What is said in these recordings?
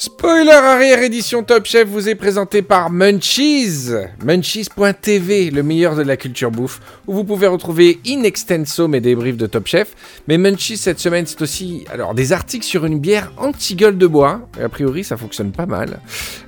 Spoiler arrière édition Top Chef vous est présenté par Munchies. Munchies.tv, le meilleur de la culture bouffe, où vous pouvez retrouver in extenso mes débriefs de Top Chef. Mais Munchies cette semaine, c'est aussi alors des articles sur une bière anti-gueule de bois. A priori, ça fonctionne pas mal.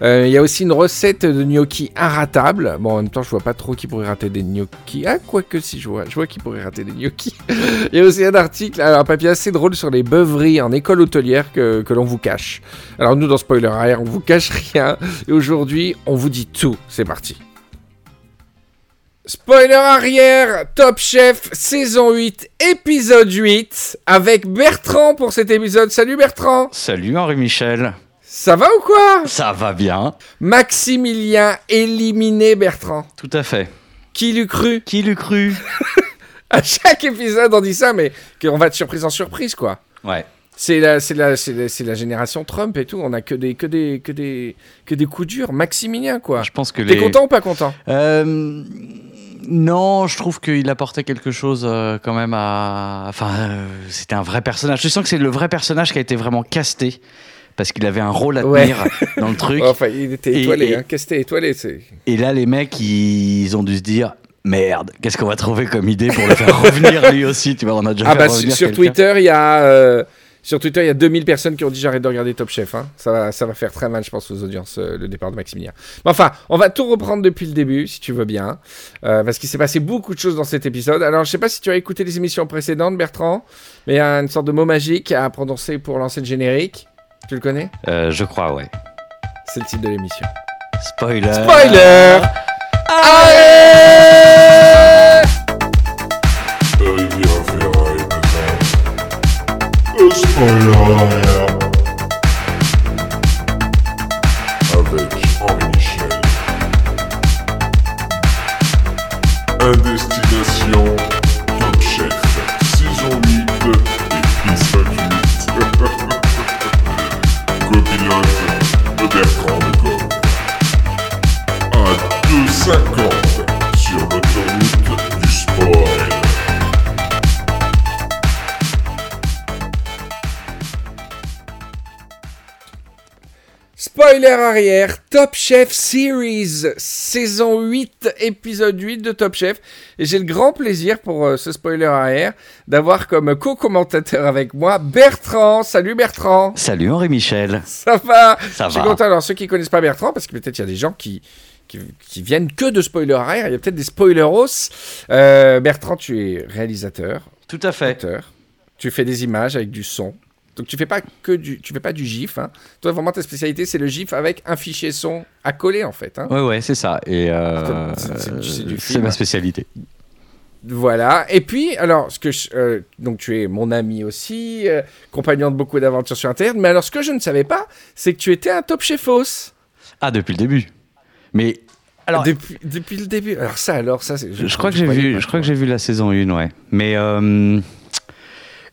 Euh, Il y a aussi une recette de gnocchi inratable. Bon, en même temps, je vois pas trop qui pourrait rater des gnocchis. Ah, quoique si, je vois, je vois qui pourrait rater des gnocchis. Il y a aussi un article, alors, un papier assez drôle sur les beuveries en école hôtelière que, que l'on vous cache. Alors nous, dans Spoiler Arrière, on vous cache rien. Et aujourd'hui, on vous dit tout. C'est parti. Spoiler arrière, Top Chef, saison 8, épisode 8, avec Bertrand pour cet épisode. Salut Bertrand Salut Henri Michel. Ça va ou quoi? Ça va bien Maximilien éliminé Bertrand. Tout à fait. Qui l'eût cru? Qui l'eût cru? À chaque épisode, on dit ça, mais qu'on va de surprise en surprise, quoi. Ouais. C'est la, c'est la, c'est la, génération Trump et tout. On a que des, que des, que des, que des coups durs. Maximilien, quoi. Je pense que T'es les. content ou pas content? Euh, Non, je trouve qu'il apportait quelque chose euh, quand même à. Enfin, euh, c'était un vrai personnage. Je sens que c'est le vrai personnage qui a été vraiment casté parce qu'il avait un rôle à Ouais. tenir dans le truc. Enfin, il était étoilé. et- Hein. T'es étoilé c'est... Et là, les mecs, ils ont dû se dire. Merde, qu'est-ce qu'on va trouver comme idée pour le faire revenir lui aussi Tu vois, on a déjà Ah fait bah sur, revenir sur quelqu'un. Twitter, il y a euh, sur Twitter, il y a 2000 personnes qui ont dit j'arrête de regarder Top Chef. Hein. Ça va, ça va faire très mal, je pense, aux audiences euh, le départ de Maximilien. Mais enfin, on va tout reprendre depuis le début, si tu veux bien, euh, parce qu'il s'est passé beaucoup de choses dans cet épisode. Alors, je sais pas si tu as écouté les émissions précédentes, Bertrand, mais il y a une sorte de mot magique à prononcer pour lancer le générique. Tu le connais? Euh, je crois, ouais. C'est le titre de l'émission. Spoiler. Spoiler Allez Spoiler arrière. Avec Henri Michel. Un Spoiler arrière, Top Chef Series, saison 8, épisode 8 de Top Chef. Et j'ai le grand plaisir pour euh, ce spoiler arrière d'avoir comme co-commentateur avec moi Bertrand. Salut Bertrand, Salut Henri Michel. ça va? Ça Je suis va. content. Alors ceux qui connaissent pas Bertrand, parce que peut-être il y a des gens qui, qui, qui viennent que de spoiler arrière, il y a peut-être des spoileros. Euh, Bertrand, tu es réalisateur, Tout à fait. auteur, tu fais des images avec du son. Donc tu fais pas que du, tu fais pas du GIF. Hein. Toi vraiment ta spécialité c'est le GIF avec un fichier son à coller en fait. Hein. Ouais, ouais, c'est ça. Et euh, C'est- c'est- ma spécialité. Voilà. Et puis alors ce que je- euh, donc tu es mon ami aussi, euh, compagnon de beaucoup d'aventures sur internet. Mais alors ce que je ne savais pas, c'est que tu étais un top chefos Ah, depuis le début. Mais alors, depuis, depuis le début. Alors ça alors ça c'est. je, crois que j'ai vu, je crois que j'ai vu la saison 1, ouais. Mais euh,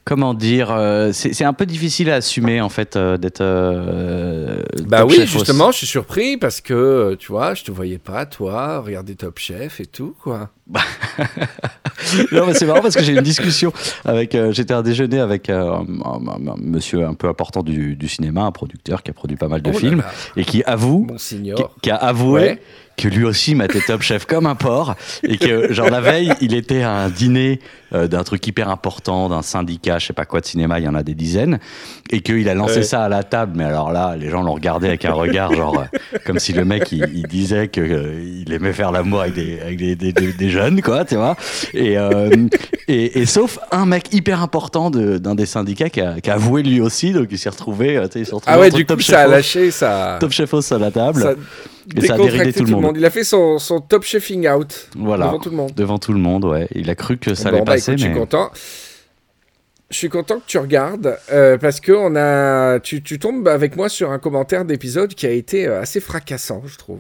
comment dire, euh, c'est un peu difficile à assumer en fait euh, d'être. euh, Bah top oui, chef justement, je suis surpris parce que, euh, tu vois, je te voyais pas, toi, regarder Top Chef et tout, quoi. Aussi. non, mais c'est marrant parce que j'ai eu une discussion avec. euh, J'étais à un déjeuner avec euh, un, un- un monsieur un peu important du, du cinéma, un producteur qui a produit pas mal de Oh films là, et qui avoue qui, a avoué Ouais. que lui aussi matait Top Chef comme un porc et que genre la veille il était à un dîner euh, d'un truc hyper important d'un syndicat je sais pas quoi de cinéma il y en a des dizaines et qu'il a lancé Ouais. ça à la table mais alors là les gens l'ont regardé avec un regard genre euh, comme si le mec il, il disait que euh, aimait faire l'amour avec des avec des, des, jeunes quoi tu vois et, euh, et et sauf un mec hyper important de- d'un des syndicats qui a, qui a avoué lui aussi donc il s'est retrouvé tu sais, il s'est retrouvé Ah ouais, du coup, Top ça a lâché, ça. Top Chef à la table ça et ça a déridé tout le monde. Il a fait son, son Top Chefing out Voilà. devant tout le monde. Devant tout le monde, ouais. Il a cru que ça Bon, allait bah, passer, écoute, Je mais. suis content. Je suis content que tu regardes euh, parce que on a, tu, tombes avec moi sur un commentaire d'épisode qui a été euh, assez fracassant, je trouve.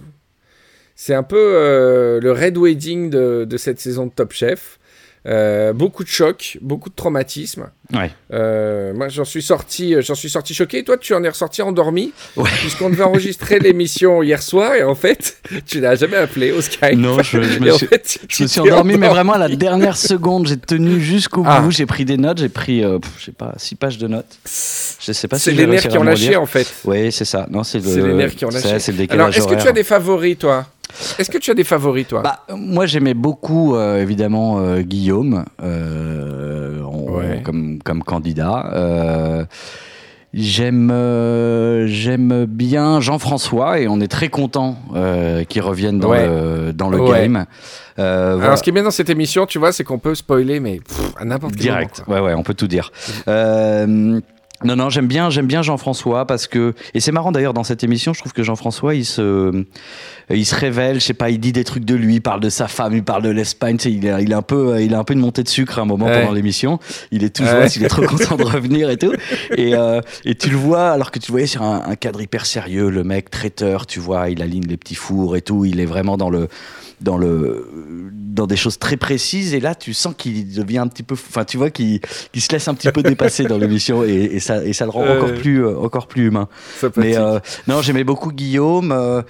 C'est un peu euh, le Red Wedding de, de cette saison de Top Chef. Euh, beaucoup de chocs, beaucoup de traumatismes. Ouais. Euh, moi, j'en suis sorti, euh, j'en suis sorti choqué. Toi, tu en es ressorti endormi, Ouais. puisqu'on devait enregistrer l'émission hier soir, et en fait, tu n'as jamais appelé au Skype. Non, je, je Et me suis, fait, je me suis endormi, mais vraiment à la dernière seconde. J'ai tenu jusqu'au Ah. bout. J'ai pris des notes. J'ai pris, euh, je sais pas, six pages de notes. Je sais pas si C'est les nerfs qui ont lâché, en fait. Oui, c'est ça. Non, c'est le. C'est les nerfs qui ont c'est- lâché. C'est le décalage Alors, est-ce que tu as des favoris, toi? Est-ce que tu as des favoris, toi? Bah, moi, j'aimais beaucoup, euh, évidemment, euh, Guillaume euh, Ouais. comme, comme candidat. J'aime euh, j'aime bien Jean-François et on est très content euh, qu'il revienne dans Ouais. le, dans le Ouais. game. Euh, voilà. Alors, ce qui est bien dans cette émission, tu vois, c'est qu'on peut spoiler, mais pff, à n'importe quel Direct. moment, ouais, ouais, on peut tout dire. Non, non, j'aime bien, j'aime bien Jean-François parce que et c'est marrant d'ailleurs dans cette émission, je trouve que Jean-François, il se, il se révèle, je sais pas, il dit des trucs de lui, il parle de sa femme, il parle de l'Espagne, il est, il est un peu, il a un peu une montée de sucre à un moment Ouais. pendant l'émission. Il est toujours, Ouais. il est trop content de revenir et tout. Et, euh, et tu le vois, alors que tu le voyais sur un, un cadre hyper sérieux, le mec traiteur, tu vois, il aligne les petits fours et tout, il est vraiment dans le dans le dans des choses très précises et là tu sens qu'il devient un petit peu enfin tu vois qu'il qu'il se laisse un petit peu dépasser dans l'émission et, et ça et ça le rend Euh. encore plus euh, encore plus humain mais euh, non j'aimais beaucoup Guillaume euh,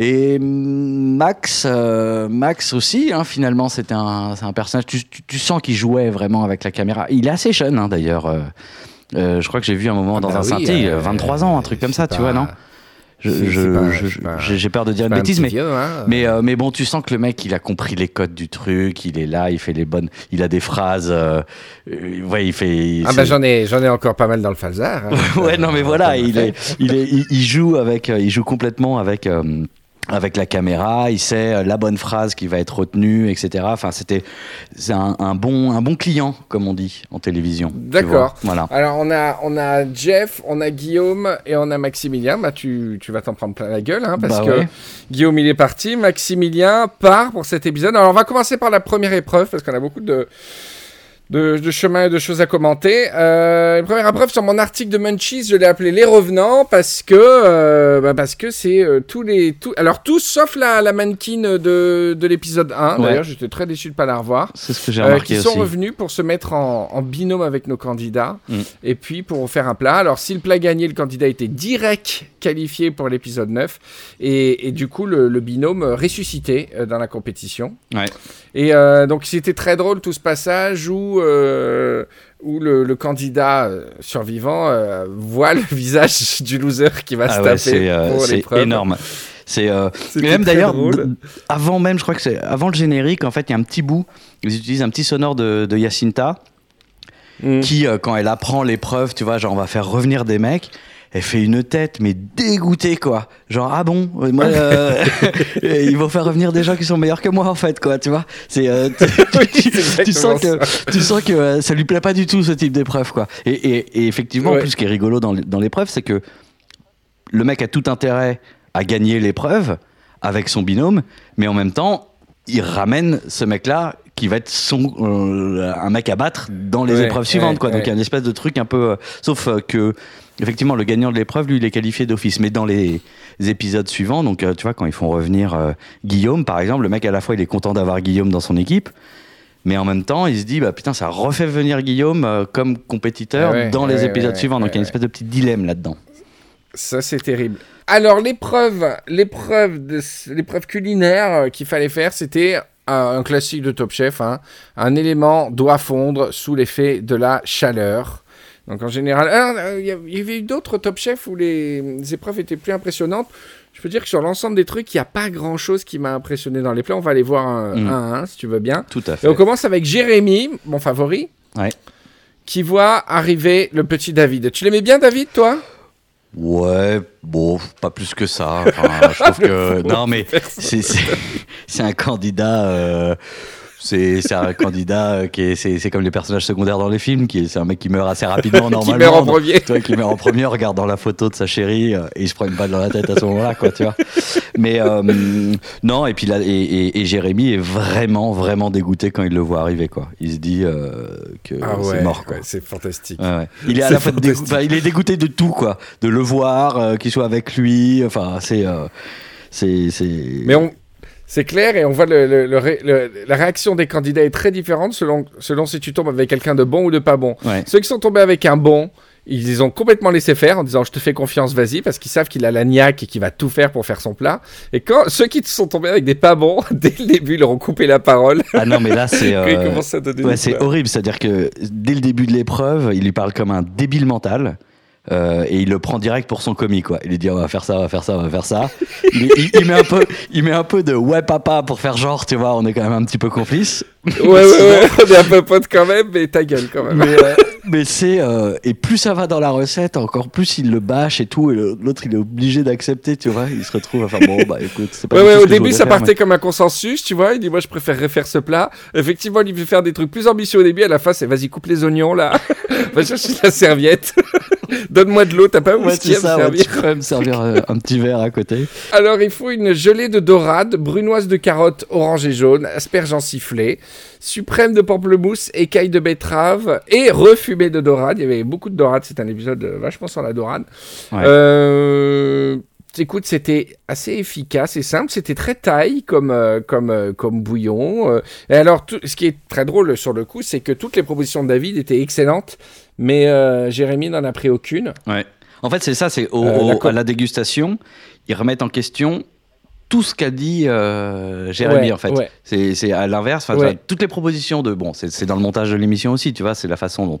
et Max euh, Max aussi hein, finalement c'était un c'est un personnage tu, tu, tu sens qu'il jouait vraiment avec la caméra il est assez jeune hein, d'ailleurs euh, euh, je crois que j'ai vu un moment dans Bah un oui, synthé euh, 23 ans un truc comme ça tu vois non? J'ai peur de dire une bêtise mais vieux, hein. mais, euh, mais bon, tu sens que le mec, il a compris les codes du truc, il est là, il fait les bonnes, il a des phrases, euh, ouais, il fait. Ah bah j'en ai, j'en ai encore pas mal dans le falzar. hein. ouais, non, mais voilà, il est, il est, il, il joue avec, il joue complètement avec. euh, avec la caméra, il sait euh, la bonne phrase qui va être retenue, etc. Enfin, c'était, c'est un, un bon, un bon client, comme on dit en télévision. D'accord. Voilà. Alors on a, on a Jeff, on a Guillaume et on a Maximilien. Bah tu, tu vas t'en prendre plein la gueule hein, parce Bah que ouais. Guillaume il est parti, Maximilien part pour cet épisode. Alors on va commencer par la première épreuve parce qu'on a beaucoup de de, de chemin et de choses à commenter. Euh, une première épreuve sur mon article de Munchies, je l'ai appelé Les Revenants parce que euh, bah, parce que c'est euh, tous les alors tous sauf la, la mannequin de, de l'épisode 1. Ouais. D'ailleurs, j'étais très déçu de pas la revoir. C'est ce que j'ai remarqué qui sont aussi. revenus pour se mettre en, en binôme avec nos candidats Mm. et puis pour faire un plat. Alors si le plat gagnait, le candidat était direct qualifié pour l'épisode 9 et, et du coup le, le binôme ressuscité dans la compétition. Ouais. Et euh, donc c'était très drôle tout ce passage où, euh, où le, le candidat euh, survivant euh, voit le visage du loser qui va se Ah ouais, taper c'est, pour énorme. C'est euh, même d'ailleurs, avant même, je crois que c'est avant le générique, en fait, il y a un petit bout. Ils utilisent un petit sonore de, de Yacinta Mm. qui, euh, quand elle apprend l'épreuve, tu vois, genre on va faire revenir des mecs. Elle fait une tête, mais dégoûtée, quoi. Genre, ah bon, euh, moi, euh, ils vont faire revenir des gens qui sont meilleurs que moi, en fait, quoi, tu vois. C'est, euh, tu, sens que, tu sens que euh, ça lui plaît pas du tout, ce type d'épreuve, quoi. Et, et- et effectivement, en Ouais. plus, ce qui est rigolo dans, l'épreuve, c'est que le mec a tout intérêt à gagner l'épreuve avec son binôme, mais en même temps, il ramène ce mec-là qui va être son, euh, un mec à battre dans les Ouais, épreuves suivantes. ouais, quoi. Donc il y a une espèce de truc un peu... euh, sauf euh, que, effectivement, le gagnant de l'épreuve, lui, il est qualifié d'office. Mais dans les épisodes suivants, donc euh, tu vois, quand ils font revenir euh, Guillaume, par exemple, le mec, à la fois, il est content d'avoir Guillaume dans son équipe, mais en même temps, il se dit, bah putain, ça refait venir Guillaume euh, comme compétiteur ouais, dans les ouais, épisodes ouais, suivants. Donc il y a une espèce de petit dilemme là-dedans. Ça, c'est terrible. Alors, l'épreuve, l'épreuve, de, l'épreuve culinaire qu'il fallait faire, c'était un, un classique de Top Chef. hein. Un élément doit fondre sous l'effet de la chaleur. Donc, en général, alors, euh, il y avait eu d'autres Top Chef où les, les épreuves étaient plus impressionnantes. Je peux dire que sur l'ensemble des trucs, il n'y a pas grand-chose qui m'a impressionné dans les plats. On va aller voir un, Mm. un, à un, si tu veux bien. Tout à Et fait. on commence avec Jérémy, mon favori, Ouais. qui voit arriver le petit David. Tu l'aimais bien, David, toi? Ouais, bon, pas plus que ça. Enfin, je trouve que non, mais c'est un candidat. euh, c'est c'est un candidat euh, qui est c'est c'est comme les personnages secondaires dans les films, qui est c'est un mec qui meurt assez rapidement normalement. Qui meurt en premier. tu vois, qui meurt en premier en regardant la photo de sa chérie euh, et il se prend une balle dans la tête à ce moment-là, quoi, tu vois. Mais euh, non, et puis là, et, et- et Jérémy est vraiment, vraiment dégoûté quand il le voit arriver, quoi. Il se dit euh, que c'est mort, quoi. Ah ouais, c'est fantastique. Ouais, ouais. Il est à la fois dégoûté, enfin, il est dégoûté de tout quoi, de le voir, euh, qu'il soit avec lui. Enfin, c'est, euh, c'est, c'est. Mais on, C'est clair, et on voit le, le- le la réaction des candidats est très différente selon, selon si tu tombes avec quelqu'un de bon ou de pas bon. Ouais. Ceux qui sont tombés avec un bon, ils les ont complètement laissé faire en disant je te fais confiance, vas-y, parce qu'ils savent qu'il a la niaque et qu'il va tout faire pour faire son plat. Et quand ceux qui sont tombés avec des pas bons, dès le début, ils leur ont coupé la parole. Ah non, mais là, c'est. Euh, Ouais, horrible. C'est-à-dire que dès le début de l'épreuve, il lui parle comme un débile mental. Euh, et il le prend direct pour son commis quoi. Il lui dit on va faire ça, on va faire ça, on va faire ça. Il, il- il met un peu, il met un peu de ouais papa pour faire genre, tu vois, on est quand même un petit peu complices. Ouais, ouais, ouais, on est un peu potes quand même, mais ta gueule quand même. Mais, euh, mais c'est euh, et plus ça va dans la recette, encore plus il le bâche et tout. Et l'autre il est obligé d'accepter, tu vois. Il se retrouve à faire bon bah écoute, c'est pas. Ouais, ouais, au début, ça faire, partait comme un consensus, tu vois. Il dit, moi, je préférerais faire ce plat. Effectivement, il veut faire des trucs plus ambitieux au début. À la fin, c'est vas-y, coupe les oignons, là. Va chercher la serviette. Donne-moi de l'eau, t'as pas un Ouais, whisky me ouais, servir tu peux me servir un petit verre à côté. Alors, il faut une gelée de dorade, brunoise de carottes orange et jaune, asperges en sifflé, suprême de pamplemousse, écailles de betterave et refumée de dorade. Il y avait beaucoup de dorade. C'est un épisode euh, vachement sur la dorade. Ouais. Euh, Écoute, c'était assez efficace et simple. C'était très taille comme, euh, comme, euh, comme bouillon. euh. Et alors, tout- ce qui est très drôle sur le coup, c'est que toutes les propositions de David étaient excellentes, mais euh, Jérémy n'en a pris aucune. Ouais. En fait, c'est ça, c'est au- Euh, au- à la dégustation, ils remettent en question tout ce qu'a dit euh, Jérémy, Ouais, en fait. ouais. C'est c'est à l'inverse. Ouais. tu Toutes les propositions de. Bon, c'est c'est dans le montage de l'émission aussi, tu vois, c'est la façon dont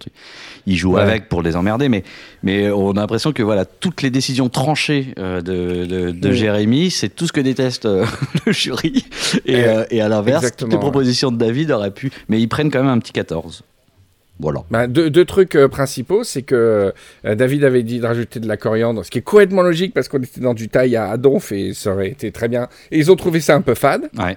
ils jouent avec pour les emmerder, mais, mais on a l'impression que voilà, toutes les décisions tranchées euh, de, de, de Oui. Jérémy, c'est tout ce que déteste euh, le jury. Et, et à l'inverse, toutes les propositions de David auraient pu. Mais ils prennent quand même un petit 14. Voilà. Bah, deux, deux trucs euh, principaux, c'est que euh, David avait dit de rajouter de la coriandre, ce qui est complètement logique parce qu'on était dans du taille à, donf et ça aurait été très bien. Et ils ont trouvé ça un peu fade, Ouais.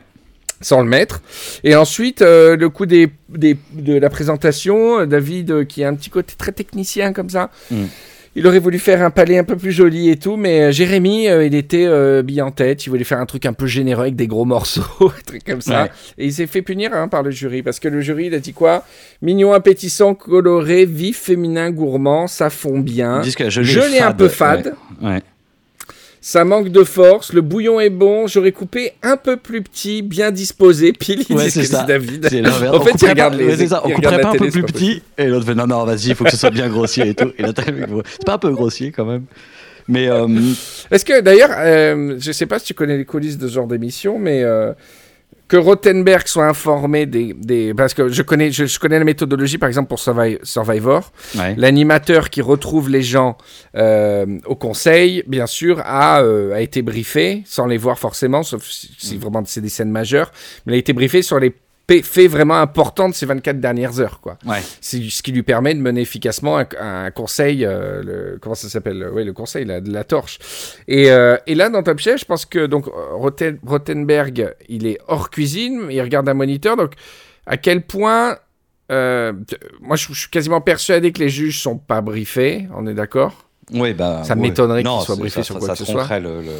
sans le mettre. Et ensuite, euh, le coup des, des- de la présentation, David, qui a un petit côté très technicien comme ça, Mm. Il aurait voulu faire un palais un peu plus joli et tout, mais euh, Jérémy, euh, il était euh, bille en tête, il voulait faire un truc un peu généreux avec des gros morceaux, un truc comme ça. Ouais. Et il s'est fait punir hein, par le jury, parce que le jury, il a dit quoi? Mignon, appétissant, coloré, vif, féminin, gourmand, ça fond bien. Ils disent que la gelée est Gelé un peu fade, Ouais. Ouais. Ça manque de force, le bouillon est bon, j'aurais coupé un peu plus petit, bien disposé, pile, il Ouais, dit ça. David. En fait, il regarde les- c'est ça. On couperait pas un peu plus petit. Et l'autre fait non, non, vas-y, il faut que ce soit bien grossier et tout. Et c'est pas un peu grossier quand même. Mais euh, Est-ce que d'ailleurs, euh, je sais pas si tu connais les coulisses de ce genre d'émission, mais euh, que Rothenberg soit informé des, des- parce que je connais, je, je connais la méthodologie par exemple pour Survi- Survivor, ouais. l'animateur qui retrouve les gens euh, au conseil, bien sûr, a, euh, a été briefé sans les voir forcément, sauf si, si vraiment c'est des scènes majeures, mais il a été briefé sur les faits vraiment importants de ces 24 dernières heures, quoi. Ouais. C'est ce qui lui permet de mener efficacement un, un conseil, euh, le, comment ça s'appelle? Oui, le conseil la, de la torche. Et, euh, et là, dans Top Chef, je pense que donc Roten- Rothenberg, il est hors cuisine, il regarde un moniteur. Donc, à quel point euh, Moi, je, je suis quasiment persuadé que les juges sont pas briefés. On est d'accord? Ouais, bah, Ça ouais. m'étonnerait qu'ils soient briefés ça- sur ça- quoi ça que ce tromperait le, le,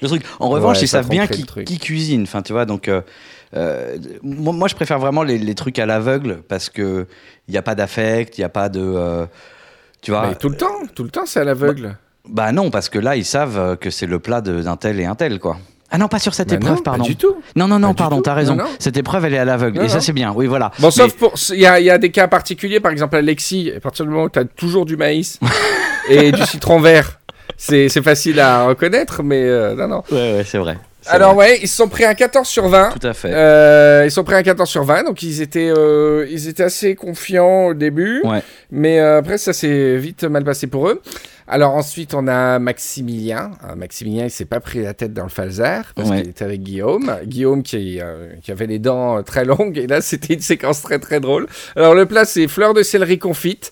le truc. En revanche, Ouais, ils savent bien qui, qui cuisine. Enfin, tu vois, donc. Euh, moi, moi, je préfère vraiment les, les trucs à l'aveugle parce que il n'y a pas d'affect, il n'y a pas de. euh, tu vois. Mais tout le temps, tout le temps, c'est à l'aveugle. Bah non, parce que là, ils savent euh, que c'est le plat d'un tel et un tel, quoi. Ah non, pas sur cette Bah épreuve, non, pardon. Pas du tout. Non, non, non, Pas pardon, t'as raison. Non, non. Cette épreuve, elle est à l'aveugle. Non, Et ça, c'est bien. Oui, voilà. Bon, Mais- sauf pour. Il y a, il y a des cas particuliers, par exemple, Alexis, à partir du moment où tu as toujours du maïs et du citron vert, c'est c'est facile à reconnaître, mais euh, non, non. Ouais, ouais, c'est vrai. Alors, vrai. ouais, ils se sont pris un 14 sur 20. Tout à fait. Euh, ils sont pris un 14 sur 20, donc ils étaient, euh, ils étaient assez confiants au début, Ouais. mais euh, après ça s'est vite mal passé pour eux. Alors ensuite on a Maximilien. Maximilien il s'est pas pris la tête dans le falzar parce Ouais. qu'il était avec Guillaume. Guillaume qui, euh, qui avait les dents euh, très longues et là c'était une séquence très très drôle. Alors le plat c'est fleur de céleri confite.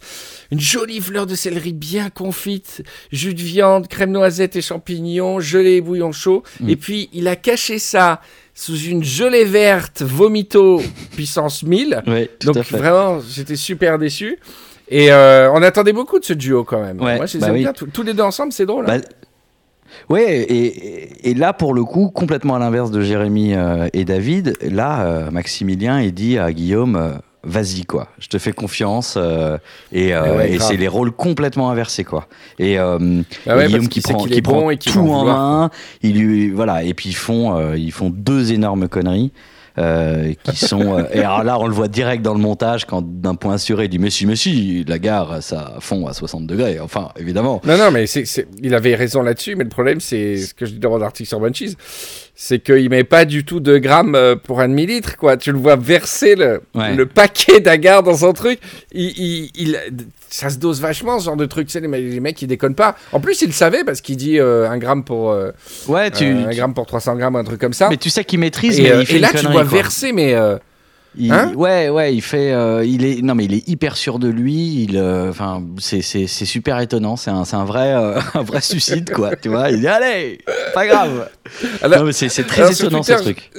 Une jolie fleur de céleri bien confite, jus de viande, crème noisette et champignons, gelée et bouillon chaud. Mm. Et puis, il a caché ça sous une gelée verte vomito puissance 1000. Ouais, tout Donc, vraiment, j'étais super déçu. Et euh, on attendait beaucoup de ce duo quand même. Ouais, Moi, je les bah aime oui. bien. Tous, tous les deux ensemble, c'est drôle. hein. Bah, ouais, et, là, pour le coup, complètement à l'inverse de Jérémy euh, et David, là, euh, Maximilien, il dit à Guillaume vas-y quoi, je te fais confiance euh, et, euh, ouais, et grave. c'est les rôles complètement inversés quoi. Et, euh, Ah ouais, et Guillaume qui sait prend, qu'il qui est prend bon et qu'il tout en main, il lui voilà et puis ils font ils font deux énormes conneries. Euh, qui sont euh, et alors là on le voit direct dans le montage quand d'un point assuré il dit mais si mais si la gare ça fond à 60 degrés. Enfin évidemment. Non, non, mais c'est, c'est- il avait raison là-dessus, mais le problème, c'est ce que je dis dans mon article sur Bunchies, c'est qu'il met pas du tout de grammes euh, pour un demi-litre, quoi. Tu le vois verser le, Ouais. le paquet d'agar dans son truc. Il, il- il- ça se dose vachement, ce genre de truc. Sais, les, les mecs, ils déconnent pas. En plus, il le savait parce qu'il dit euh, un gramme pour, euh, ouais tu, euh, un tu- gramme pour 300 grammes, un truc comme ça. mais tu sais qu'il maîtrise et, mais euh, il fait et là, tu vois quoi. verser, mais euh, Il- Hein ouais, ouais, il fait, euh, il est, non mais il est hyper sûr de lui. Il, euh, enfin, c'est, c'est, super étonnant. C'est un, un vrai, euh, un vrai suicide quoi. Tu vois, il dit allez, pas grave. Alors- non mais c'est, très alors, étonnant ce Twitter, truc.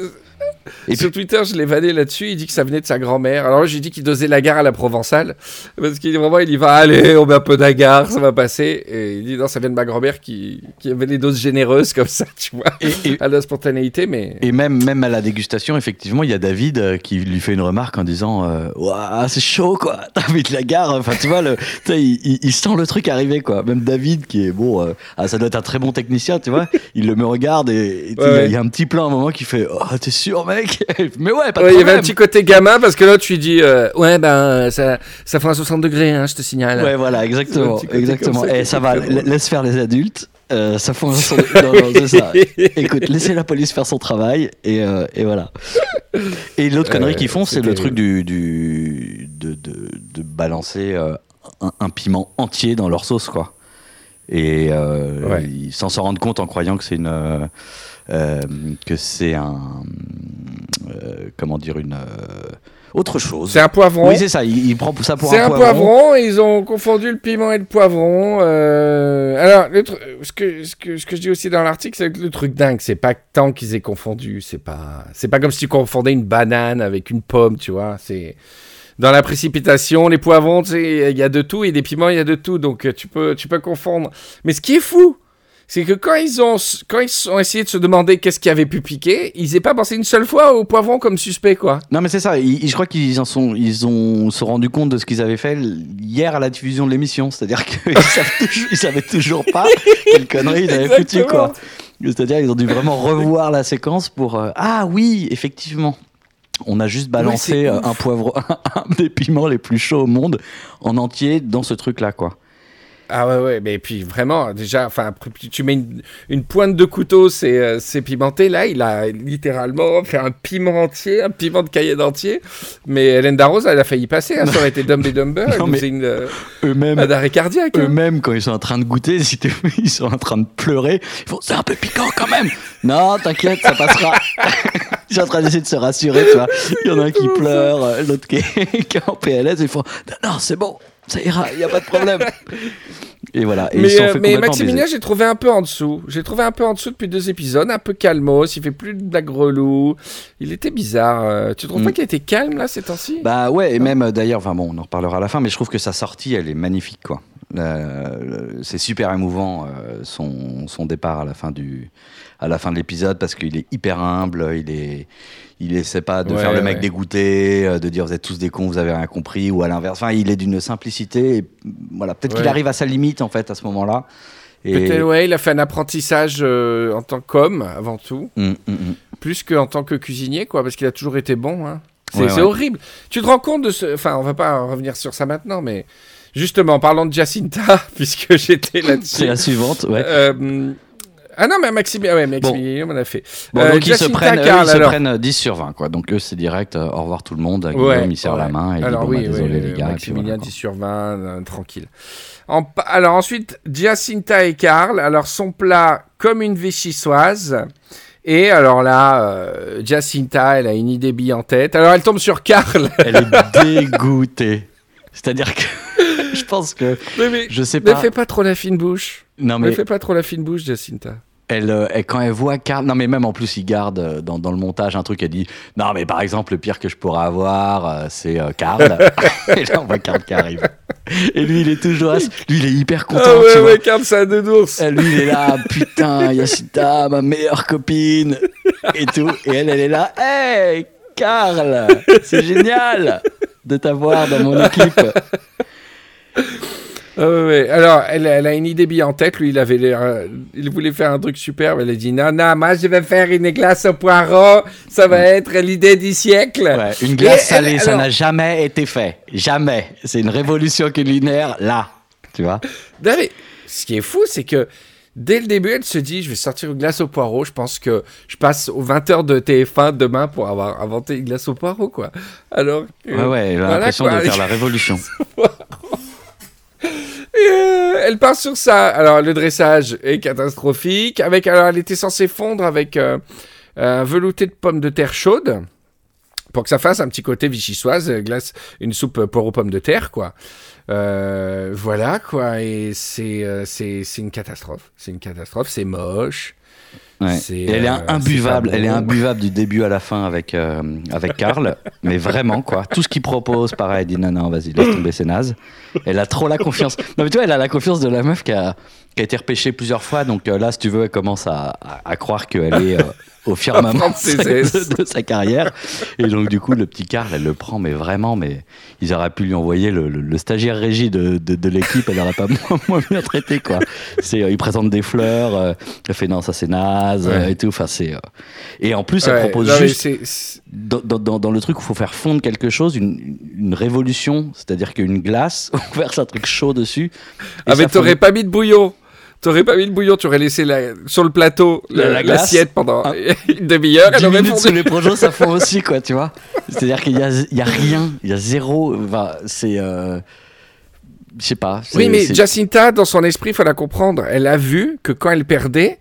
Et sur Twitter, je l'ai vanné là-dessus. Il dit que ça venait de sa grand-mère. Alors, j'ai dit qu'il dosait la gare à la Provençale. Parce qu'il vraiment, il y va, allez, on met un peu d'agar, ça va passer. Et il dit, non, ça vient de ma grand-mère qui, qui avait les doses généreuses comme ça, tu vois. Et, et- À la spontanéité, mais. et même, même à la dégustation, effectivement, il y a David euh, qui lui fait une remarque en disant, Ouah, c'est chaud quoi. T'as mis de la gare. Enfin, tu vois, le, il, il- il sent le truc arriver quoi. Même David qui est bon, euh, ah, ça doit être un très bon technicien, tu vois. Il le me regarde et, et Ouais, ouais. il y, a un petit plan à un moment qui fait, oh, t'es sûr mec Mais ouais, pas de Ouais, il y avait un petit côté gamin parce que là, tu lui dis, euh, ouais, ben, ça, ça fait un 60 degrés, hein, je te signale. Ouais, voilà, exactement. exactement. Et est ça va, laisse faire les adultes. Euh, ça non, c'est ça. Écoute, laissez la police faire son travail et, euh, et voilà. Et l'autre Euh, connerie qu'ils font, c'est le truc du, du de, de, de balancer euh, un, un piment entier dans leur sauce, quoi. Et euh, Ouais. ils s'en s'en rendent compte en croyant que c'est une euh, que c'est un euh, comment dire une euh, autre chose. C'est un poivron. Oui, c'est ça. Il, il prend ça pour C'est un un poivron. poivron, et ils ont confondu le piment et le poivron. euh, Alors, le ce, que, ce, que, ce que je dis aussi dans l'article, c'est que le truc dingue, c'est pas tant qu'ils aient confondu. C'est pas, c'est pas comme si tu confondais une banane avec une pomme, tu vois. C'est dans la précipitation, les poivrons, il y a de tout, et des piments, il y a de tout, donc euh, tu peux, tu peux confondre. Mais ce qui est fou, c'est que quand ils ont, quand ils ont essayé de se demander qu'est-ce qui avait pu piquer, ils n'aient pas pensé une seule fois au poivron comme suspect, quoi. Non mais c'est ça, ils- je crois qu'ils en sont, ils ont se rendu compte de ce qu'ils avaient fait hier à la diffusion de l'émission, c'est-à-dire qu'ils ils savaient toujours pas quelle connerie ils avaient foutu quoi. C'est-à-dire ils ont dû vraiment revoir la séquence pour euh, ah oui effectivement. On a juste balancé euh, un poivre, un des piments les plus chauds au monde en entier dans ce truc-là, quoi. Ah ouais, ouais, mais puis vraiment, déjà, enfin, tu- mets une, une pointe de couteau, c'est euh, pimenté. Là, il a littéralement fait un piment entier, un piment de Cayenne entier. Mais Hélène Darroze, elle a failli passer. hein, ça aurait été Dumb et Dumber. Non, mais- une, euh, Eux-mêmes, un arrêt cardiaque. hein. eux-mêmes, quand ils sont en train de goûter, ils sont en train de pleurer. Ils font, c'est un peu piquant quand même. non, t'inquiète, ça passera. ils sont en train d'essayer de se rassurer, tu vois. Il y en a un qui pleure, euh, l'autre qui est, qui est en PLS. Ils font, non, c'est bon, ça ira, il n'y a pas de problème. Et voilà. Et Mais, euh, mais Maximilien, j'ai trouvé un peu en dessous. J'ai trouvé un peu en dessous depuis deux épisodes, un peu calmos. Il fait plus de blagues reloues. Il était bizarre. euh, Tu trouves Mm. pas qu'il était calme là ces temps-ci? Bah ouais, et même euh, d'ailleurs, enfin bon, on en reparlera à la fin, mais je trouve que sa sortie, elle est magnifique, quoi. Euh, c'est super émouvant euh, son, son départ à la fin du à la fin de l'épisode parce qu'il est hyper humble, il est il essaie pas de Ouais, faire le mec ouais. dégoûté, euh, de dire vous êtes tous des cons, vous avez rien compris ou à l'inverse. Enfin, il est d'une simplicité. Et, voilà, peut-être qu'il arrive à sa limite en fait à ce moment-là. Et Peut-être, ouais, il a fait un apprentissage euh, en tant qu'homme avant tout. Hum, hum, hum. plus qu'en tant que cuisinier, quoi, parce qu'il a toujours été bon. Hein. C'est horrible. Tu te rends compte de ce. Enfin, on va pas revenir sur ça maintenant, mais justement, en parlant de Jacinta, puisque j'étais C'est là-dessus. la suivante, ouais. euh, Ah non, mais Maximilien, ouais, Maximilien m'en a fait. Bon, Euh, donc ils se prennent, eux, Karl, ils se alors. prennent euh, 10 sur 20, quoi. Donc eux, c'est direct, euh, au revoir tout le monde. Guillaume, Ouais, il serre la main et Alors dit, bon, oui, bah, désolé oui, les gars. Maximilien voilà, quoi. 10 sur 20, euh, tranquille. En alors ensuite, Jacinta et Karl, alors son plat comme une vichysoise. Et alors là, euh, Jacinta, elle a une idée bille en tête. Alors elle tombe sur Karl. Elle est dégoûtée. C'est-à-dire que pense que Mais, mais, je sais ne fais pas trop la fine bouche. Non Ne fais pas trop la fine bouche, Jacinta. elle, euh, elle- quand elle voit Karl, non mais même en plus il garde euh, dans, dans le montage un truc. Elle dit non mais par exemple le pire que je pourrais avoir euh, c'est Karl. et là on voit Karl qui arrive. Et lui il est toujours, lui il est hyper content. Ah tu ouais, vois. ouais, Karl, c'est un deux d'ours. Et lui il est là putain Yacita ma meilleure copine et tout. Et elle elle est là hey Karl c'est génial. de t'avoir dans mon équipe. Ah ouais. Alors, elle, elle a une idée bien en tête. Lui, il avait l'air, euh, il voulait faire un truc superbe. Elle a dit non, non, moi je vais faire une glace au poireau. Ça va être l'idée du siècle. Ouais, une glace Et elle- salée, ça alors- n'a jamais été fait. Jamais. C'est une révolution culinaire là. Tu vois? Non, mais ce qui est fou, c'est que dès le début, elle se dit je vais sortir une glace au poireau. Je pense que je passe aux 20h de TF1 demain pour avoir inventé une glace au poireau, quoi. Alors. que- Ouais, ouais, elle a l'impression de faire la révolution. Euh, elle part sur ça. Alors, le dressage est catastrophique. Avec, alors, elle était censée fondre avec euh, un velouté de pommes de terre chaudes pour que ça fasse un petit côté vichysoise, euh, glace, une soupe euh, poire aux pommes de terre, quoi. Voilà, quoi. Et c'est c'est une catastrophe. C'est une catastrophe. C'est moche. Ouais. Elle est euh, imbuvable, elle est imbuvable du début à la fin avec euh, avec Karl, mais vraiment quoi. Tout ce qu'il propose, pareil, elle dit non non, vas-y, laisse tomber, c'est naze. Elle a trop la confiance. Non mais tu vois, elle a la confiance de la meuf qui a, qui a été repêchée plusieurs fois, donc euh, là, si tu veux, elle commence à, à, à croire qu'elle est au firmament de, de- sa carrière. Et donc du coup, le petit Karl, elle le prend, mais vraiment, mais ils auraient pu lui envoyer le, le- le stagiaire régie de, de, de l'équipe, elle n'aurait pas moins, moins bien traité quoi. C'est, euh, il présente des fleurs, euh, elle fait non, ça c'est naze Ouais. euh, et tout. Enfin, c'est. euh, Et en plus, elle Ouais, propose non, mais juste dans, dans- dans- le truc où il faut faire fondre quelque chose, une, une révolution, c'est-à-dire qu'une glace, on verse un truc chaud dessus. Ah, mais t'aurais fond. pas mis de bouillon. T'aurais pas mis de bouillon, tu aurais laissé la- sur le plateau La- le- la l'assiette pendant Ah. une demi-heure. Elle 10 aurait minutes sous les projets, ça fond aussi, quoi, tu vois. C'est-à-dire qu'il y a, y a rien, il y a zéro. Enfin, c'est. euh, je sais pas. Oui, mais Jacinta, dans son esprit, il faut la comprendre. Elle a vu que quand elle perdait,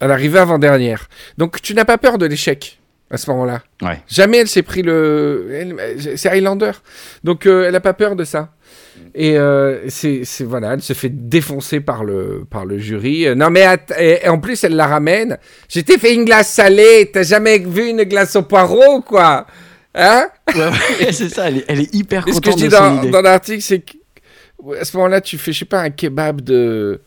elle arrivait avant-dernière. Donc tu n'as pas peur de l'échec à ce moment-là? Ouais. Jamais elle s'est pris le. C'est Highlander. Donc euh, elle n'a pas peur de ça. Et euh, c'est voilà, elle se fait défoncer par le par le jury. Euh, non mais att- et, et en plus elle la ramène. Je t'ai fait une glace salée. T'as jamais vu une glace au poireau quoi Hein? Ouais, c'est ça, elle est, elle est hyper Et ce que contente je dis dans, dans l'article, c'est qu'à ce moment-là, tu fais, je sais pas, un kebab de.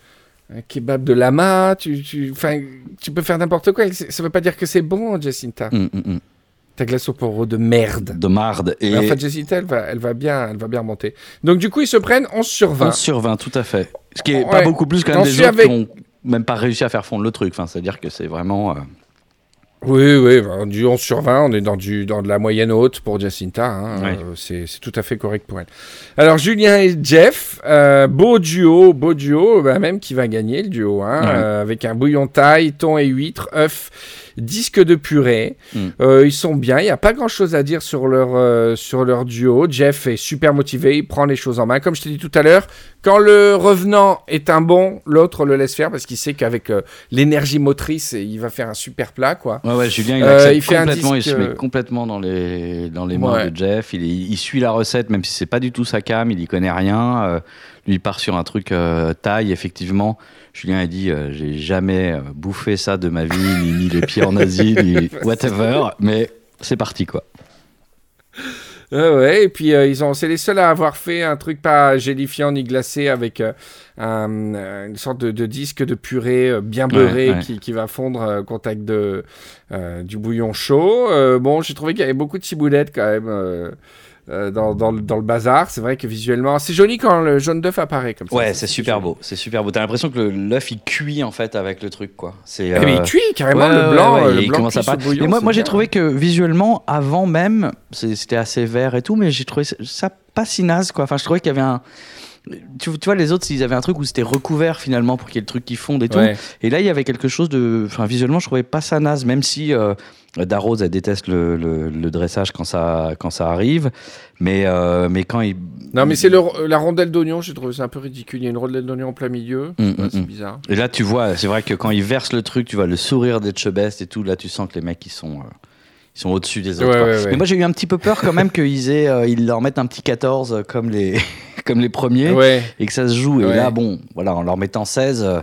Un kebab de lama, tu, tu, enfin, tu peux faire n'importe quoi. Ça veut pas dire que c'est bon, Jacinta. Hum, hum. Ta glace au poireau de merde. De marde. Et Mais En fait, Jacinta, elle va, elle, va bien, elle va bien remonter. Donc, du coup, ils se prennent 11 sur 20. 11 sur 20, tout à fait. Ce qui est Ouais. pas beaucoup plus quand même des autres avec- qui ont même pas réussi à faire fondre le truc. Enfin, c'est-à-dire que c'est vraiment. euh, Oui, oui, du 11 sur 20, on est dans, du, dans de la moyenne haute pour Jacinta. hein. Euh, c'est tout à fait correct pour elle. Alors, Julien et Jeff, euh, beau duo, beau duo, bah, même qui va gagner le duo, hein, euh, avec un bouillon taille, thon et huîtres, œufs, disque de purée. Mm. Euh, ils sont bien, il n'y a pas grand-chose à dire sur leur, euh, sur leur duo. Jeff est super motivé, il prend les choses en main. Comme je t'ai dit tout à l'heure, quand le revenant est un bon, l'autre le laisse faire parce qu'il sait qu'avec euh, l'énergie motrice, il va faire un super plat, quoi. Ouais, ouais, Julien, il accepte il fait un complètement, il disque, se met complètement dans les, dans les mains Ouais. de Jeff. Il, il suit la recette, même si c'est pas du tout sa cam, il y connaît rien. Lui, il part sur un truc taille, effectivement. Julien a dit euh, J'ai jamais euh, bouffé ça de ma vie, ni mis les pieds en Asie, ni whatever, mais c'est parti, quoi. Ouais, ouais, et puis euh, ils ont, c'est les seuls à avoir fait un truc pas gélifiant ni glacé avec euh, un- une sorte de, de disque de purée bien ouais. Qui, qui va fondre au contact de, du bouillon chaud. Bon, j'ai trouvé qu'il y avait beaucoup de ciboulettes quand même euh, dans, dans, le- dans le bazar. C'est vrai que visuellement, c'est joli quand le jaune d'œuf apparaît comme ça. Ouais, c'est super joli. beau. C'est super beau. T'as l'impression que l'œuf, il cuit, en fait, avec le truc, quoi. C'est, Eh, mais il euh, cuit carrément Ouais, le blanc. ouais, euh, le il blanc commence à pas- bouillon, Mais moi, moi j'ai trouvé que visuellement, avant même, c'était assez vert et tout, mais j'ai trouvé ça pas si naze, quoi. Enfin, je trouvais qu'il y avait un. Tu, tu vois, les autres, ils avaient un truc où c'était recouvert finalement pour qu'il y ait le truc qui fonde et tout. Ouais. Et là, il y avait quelque chose de. Enfin, visuellement, je trouvais pas ça naze, même si euh, Darroze, elle déteste le, le- le dressage quand ça, quand ça arrive. Mais, euh, mais quand il. Non, mais c'est le- la rondelle d'oignon, j'ai trouvé ça un peu ridicule. Il y a une rondelle d'oignon en plein milieu. Mm, Ouais, mm, c'est mm. bizarre. Et là, tu vois, c'est vrai que quand ils versent le truc, tu vois le sourire des Chebest et tout. Là, tu sens que les mecs, ils sont. euh, ils sont au-dessus des autres. Ouais, quoi. ouais, ouais. Mais moi, j'ai eu un petit peu peur quand même qu'ils aient, euh, ils leur mettent un petit 14 euh, comme les, comme les premiers Ouais. et que ça se joue. Et Ouais. là, bon, voilà, en leur mettant 16, euh,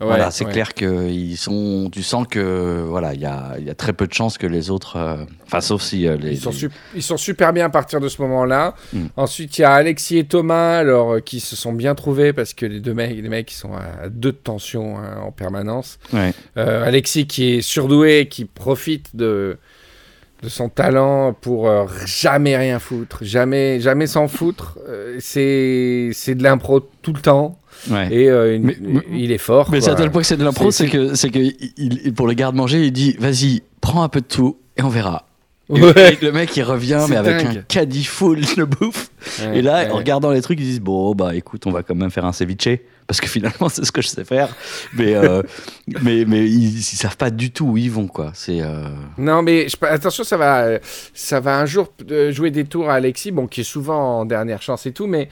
Ouais, voilà, c'est clair que ils sont. Tu sens que voilà, il y a, y a très peu de chances que les autres. euh, Enfin, sauf si euh, les. Ils sont, les- ils sont super bien à partir de ce moment-là. Mm. Ensuite, il y a Alexis et Thomas, alors, euh, qui se sont bien trouvés parce que les deux mecs, les mecs, ils sont à deux de tension hein, en permanence. Euh, Alexis qui est surdoué, qui profite de, de son talent pour euh, jamais rien foutre, jamais, jamais s'en foutre. Euh, c'est, c'est de l'impro tout le temps. Ouais. Et euh, une- Mais- il est fort. Mais c'est à tel point que c'est de l'impro, C'est- que, c'est que il- pour le garde-manger, il dit vas-y, prends un peu de tout et on verra. Et Ouais. le mec il revient, mais avec dingue. un caddie full de bouffe. Ouais, et là, en regardant les trucs, ils disent bon, bah écoute, on va quand même faire un ceviche. Parce que finalement, c'est ce que je sais faire. Mais, euh, mais, mais ils, ils savent pas du tout où ils vont, quoi. C'est. euh, Non, mais je- attention, ça va, ça va un jour euh, jouer des tours à Alexis, bon, qui est souvent en dernière chance et tout, mais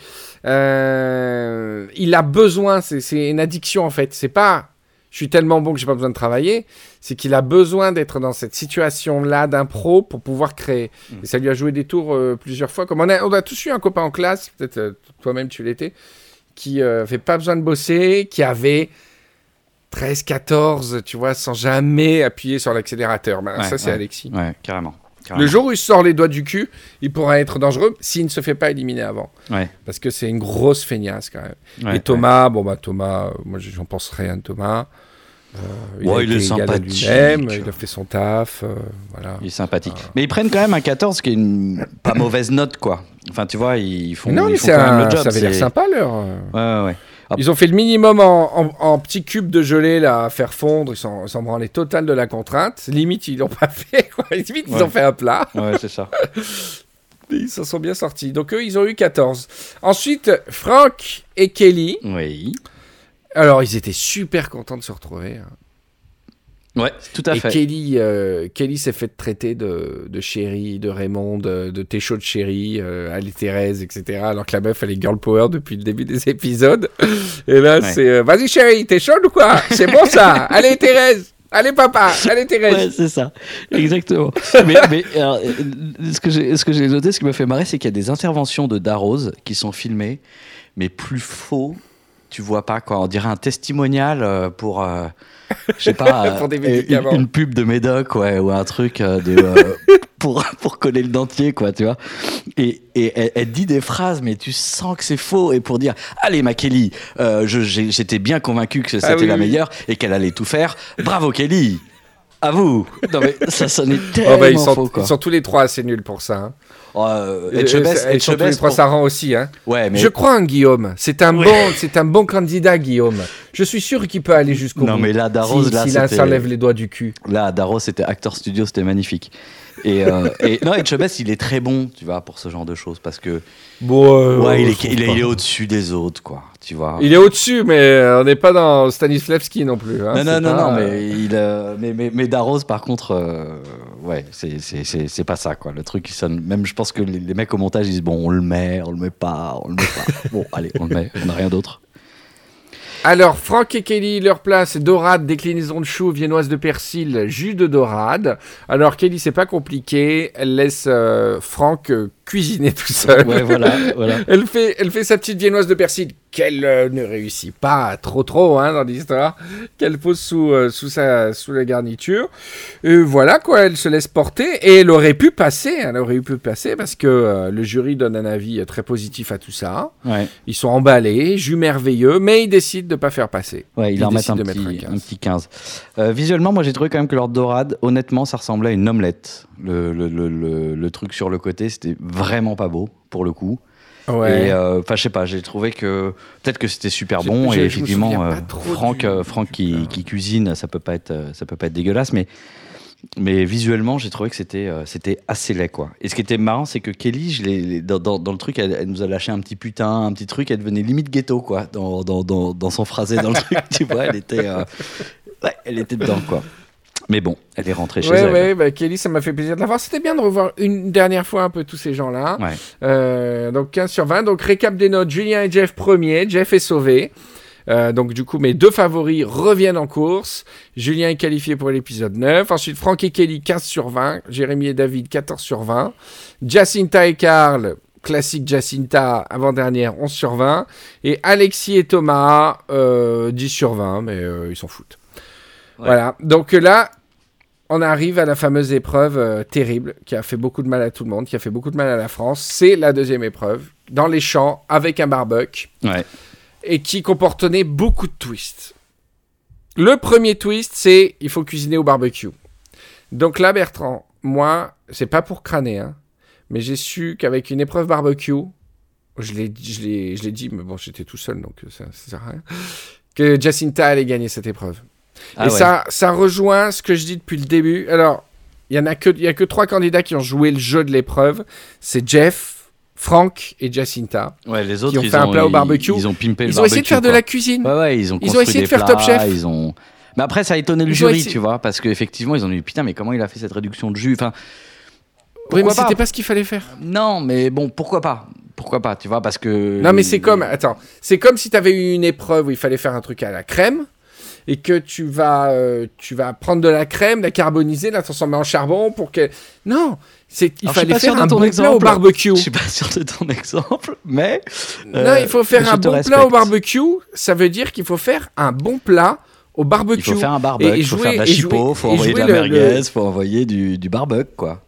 euh, il a besoin, c'est une addiction en fait. C'est pas, je suis tellement bon que j'ai pas besoin de travailler, c'est qu'il a besoin d'être dans cette situation-là d'impro pour pouvoir créer. Et ça lui a joué des tours plusieurs fois. Comme on a, on a tous eu un copain en classe, peut-être toi-même tu l'étais, qui euh, avait pas besoin de bosser, qui avait 13, 14, tu vois, sans jamais appuyer sur l'accélérateur. Ben, Ouais, ça, c'est ouais. Alexis. Ouais, carrément. Le jour où il sort les doigts du cul, il pourra être dangereux s'il ne se fait pas éliminer avant. Ouais. Parce que c'est une grosse feignasse quand même. Ouais, Et Thomas, bon bah Thomas, euh, moi j'en pense rien de Thomas. Euh, il Ouais, a il est sympathique. il a fait son taf, euh, voilà. Il est sympathique. Mais ils prennent quand même un 14 qui est une pas mauvaise note, quoi. Enfin, tu vois, ils font, non, ils mais font quand même un- le job. ça avait l'air sympa leur. euh. Ouais, ouais, ouais. Ils ont fait le minimum en, en, en petits cubes de gelée là, à faire fondre. Ils s'en branlaient total de la contrainte. Limite, ils l'ont pas fait. Quoi. Limite, ils Ouais. ont fait un plat. Ouais, c'est ça. Ils s'en sont bien sortis. Donc eux, ils ont eu 14. Ensuite, Franck et Kelly. Oui. Alors, ils étaient super contents de se retrouver. hein. Ouais, tout à et fait. Kelly, euh, Kelly s'est fait traiter de, de chérie, de Raymond, de, de t'es chaud de chérie, euh, allez Thérèse, etc. Alors que la meuf, elle est girl power depuis le début des épisodes. Et là, Ouais. c'est euh, vas-y chérie, t'es chaude ou quoi? C'est bon ça? Allez Thérèse Allez papa Allez Thérèse Ouais, c'est ça, exactement. mais mais alors, euh, ce que j'ai ce que j'ai noté, ce qui m'a fait marrer, c'est qu'il y a des interventions de Darroze qui sont filmées, mais plus faux. Tu vois pas quoi On dirait un testimonial euh, pour, euh, je sais pas, Pour des euh, une, une pub de Médoc, ouais, ou un truc de, pour pour coller le dentier, quoi, tu vois. Et, et elle, elle dit des phrases, mais tu sens que c'est faux. Et pour dire, allez, ma Kelly, j'étais bien convaincu que c'était Ah oui, la oui. meilleure et qu'elle allait tout faire. Bravo, Kelly. À vous. Non mais ça sonnait Oh, tellement bah, ils, sont, faux quoi. ils sont tous les trois assez nuls pour ça. Hein. Oh, euh, tous les trois, pour- ça rend aussi. Hein. Ouais mais Je crois en Guillaume. C'est un bon, c'est un bon candidat, Guillaume. Je suis sûr qu'il peut aller jusqu'au bout. Non, mais là, Darroze, si, là, s'il a- c'était- s'enlève les doigts du cul. là Darrow c'était acteur studio c'était magnifique. Et, euh, et non Etchebest il est très bon tu vois pour ce genre de choses parce que Bon, euh, ouais il est, trouve il est, pas. il est au-dessus des autres quoi tu vois. Il est au-dessus, mais euh, on n'est pas dans Stanislavski non plus. hein. non, non, non, non, euh, mais, il, euh, mais, mais, mais Darroze, par contre, euh, ouais, c'est- c'est c'est- c'est pas ça, quoi. Le truc, il sonne. Même, je pense que les, les mecs au montage, ils disent bon, on le met, on le met pas, on le met pas. bon, allez, on le met, on n'a rien d'autre. Alors, Franck et Kelly, leur plat, c'est dorade, déclinaison de choux, viennoise de persil, jus de dorade. Alors, Kelly, c'est pas compliqué. Elle laisse euh, Franck euh, cuisiner tout seul. Ouais, voilà, voilà. Elle fait, elle fait sa petite viennoise de persil qu'elle euh, ne réussit pas trop trop hein, dans l'histoire, qu'elle pose sous, sous, sa, sous la garniture. Et voilà quoi, elle se laisse porter et elle aurait pu passer, elle aurait pu passer parce que le jury donne un avis très positif à tout ça. Ouais, Ils sont emballés, jus merveilleux, mais ils décident de pas faire passer. ouais, il Ils en met un de mettre petit, un 15. un petit 15. Euh, visuellement, moi, j'ai trouvé quand même que leur dorade, honnêtement, ça ressemblait à une omelette. Le, le, le, le, le truc sur le côté, c'était vraiment pas beau, pour le coup. Ouais. Et euh, enfin, je sais pas, j'ai trouvé que peut-être que c'était super bon et effectivement, euh, trop Franck, du- euh, Franck qui, qui cuisine, ça peut pas être, ça peut pas être dégueulasse, mais mais visuellement, j'ai trouvé que c'était euh, c'était assez laid quoi. Et ce qui était marrant, c'est que Kelly, je l'ai- dans, dans, dans le truc, elle, elle nous a lâché un petit putain, un petit truc, elle devenait limite ghetto quoi, dans, dans, son phrasé dans le truc, tu vois, elle était, euh, ouais, elle était dedans quoi. Mais bon, elle est rentrée chez Ouais, elle. ouais, bah, Kelly, ça m'a fait plaisir de la voir. C'était bien de revoir une dernière fois un peu tous ces gens-là. Ouais. Euh, donc 15 sur 20. Donc récap des notes. Julien et Jeff premier. Jeff est sauvé. Euh, donc du coup, mes deux favoris reviennent en course. Julien est qualifié pour l'épisode 9. Ensuite, Franck et Kelly, 15 sur 20. Jérémy et David, 14 sur 20. Jacinta et Karl, classique Jacinta, avant-dernière, 11 sur 20. Et Alexis et Thomas, euh, 10 sur 20, mais euh, ils s'en foutent. Ouais. Voilà. Donc là, on arrive à la fameuse épreuve euh, terrible qui a fait beaucoup de mal à tout le monde, qui a fait beaucoup de mal à la France. C'est la deuxième épreuve, dans les champs, avec un barbecue, Ouais. Et qui comportait beaucoup de twists. Le premier twist, c'est il faut cuisiner au barbecue. Donc là, Bertrand, moi, c'est pas pour crâner, hein, mais j'ai su qu'avec une épreuve barbecue, je l'ai, je l'ai, je l'ai dit, mais bon, j'étais tout seul, donc ça, ça sert à rien, que Jacinta allait gagner cette épreuve. Ah et ouais. ça, ça rejoint ce que je dis depuis le début. Alors, il y en a que, il y a que trois candidats qui ont joué le jeu de l'épreuve. C'est Jeff, Frank et Jacinta. Ouais, les autres, ont ils fait un ont, plat au barbecue. Ils, ont pimpé le Ils ont essayé de faire de la cuisine. Ouais, ouais, ils ont Ils ont essayé de faire Top plats, Chef. Ils ont. Mais après, ça a étonné le ont jury, tu vois, parce qu'effectivement, ils ont dit putain, mais comment il a fait cette réduction de jus Enfin, Oui, mais pourquoi c'était pas ce qu'il fallait faire. non, mais bon, pourquoi pas? Pourquoi pas, tu vois, parce que. Non, mais c'est comme, attends, c'est comme si tu avais eu une épreuve où il fallait faire un truc à la crème et que tu vas, euh, tu vas prendre de la crème, la carboniser, la transformer en charbon pour que. Non, c'est, il Alors, fallait pas sûr faire de un ton bon plat exemple. au barbecue. Je suis pas sûr de ton exemple, mais. non, euh, il faut faire un bon respecte. plat au barbecue. Ça veut dire qu'il faut faire un bon plat au barbecue. Il faut faire un barbecue, il faut faire de la chipot, il faut envoyer de la merguez, le- il faut envoyer du, du barbecue, quoi.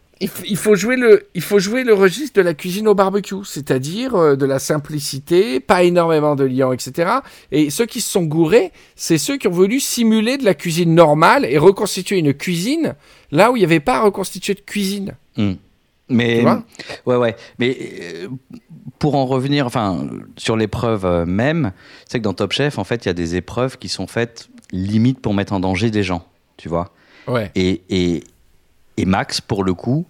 Il, faut jouer le, il faut jouer le registre de la cuisine au barbecue, c'est-à-dire euh, de la simplicité, pas énormément de liants, etc. Et ceux qui se sont gourés, c'est ceux qui ont voulu simuler de la cuisine normale et reconstituer une cuisine là où il n'y avait pas à reconstituer de cuisine. Hmm. Mais Tu vois? ouais ouais, mais euh, pour en revenir enfin sur l'épreuve euh, même, c'est que dans Top Chef en fait, il y a des épreuves qui sont faites limite pour mettre en danger des gens, tu vois? Ouais. Et et et Max pour le coup,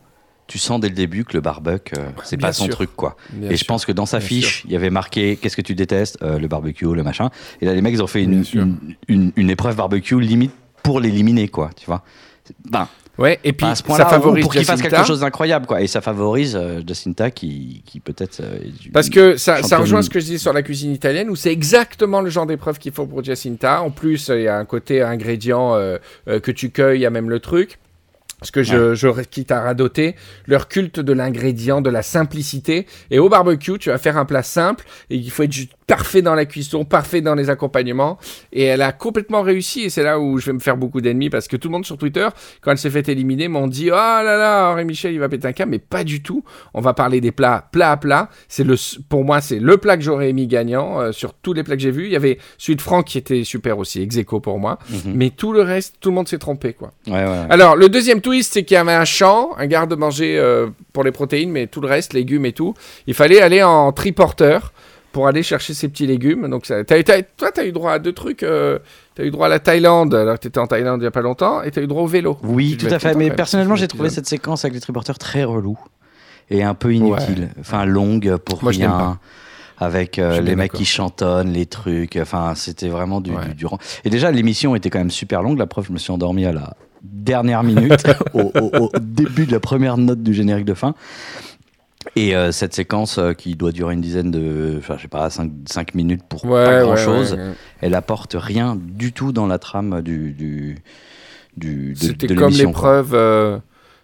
tu sens dès le début que le barbecue euh, c'est pas son sûr. truc quoi. Bien et je pense que dans sa fiche, il y avait marqué qu'est-ce que tu détestes Euh, le barbecue, le machin. Et là les mecs ils ont fait une une, une, une épreuve barbecue limite pour l'éliminer quoi, tu vois. Ben, Ouais. Et puis à ce ça point-là, ou favorise pour qu'il fasse quelque chose d'incroyable, quoi. Et ça favorise euh, Jacinta qui, qui peut-être. Parce que ça, ça rejoint ce que je disais sur la cuisine italienne, où c'est exactement le genre d'épreuve qu'il faut pour Jacinta. En plus, il y a un côté ingrédient que tu cueilles, il y a même le truc. Parce que je, je quitte à radoter, leur culte de l'ingrédient, de la simplicité. Et au barbecue, tu vas faire un plat simple et il faut être juste parfait dans la cuisson, parfait dans les accompagnements. Et elle a complètement réussi. Et c'est là où je vais me faire beaucoup d'ennemis parce que tout le monde sur Twitter, quand elle s'est fait éliminer, m'ont dit Oh là là, Henri Michel, il va péter un câble. Mais pas du tout. On va parler des plats plat à plat. C'est le, pour moi, c'est le plat que j'aurais mis gagnant euh, sur tous les plats que j'ai vus. Il y avait celui de Franck qui était super aussi, ex aequo pour moi. Mhm. Mais tout le reste, tout le monde s'est trompé, quoi. Ouais, ouais, ouais. Alors, le deuxième twist, c'est qu'il y avait un champ, un garde-manger euh, pour les protéines, mais tout le reste, légumes et tout. Il fallait aller en triporteur pour aller chercher ces petits légumes. Donc, ça, t'as- t'as- toi, tu as eu droit à deux trucs. euh, tu as eu droit à la Thaïlande, alors que tu étais en Thaïlande il n'y a pas longtemps, et tu as eu droit au vélo. Oui, tout à fait. Mais personnellement, j'ai trouvé cet cette séquence avec les triporteurs très relou et un peu inutile. Enfin, longue pour Moi, je n'aime rien. pas. Avec euh, les mecs qui chantonnent, les trucs. Enfin, c'était vraiment du, Ouais. du, du rang. Et déjà, l'émission était quand même super longue. La preuve, je me suis endormi à la dernière minute, au, au- au début de la première note du générique de fin. Et euh, cette séquence euh, qui doit durer une dizaine de, enfin, je sais pas, 5, minutes pour Ouais, pas ouais, grand chose, ouais, ouais. elle apporte rien du tout dans la trame du, du, du de, C'était comme l'épreuve. euh,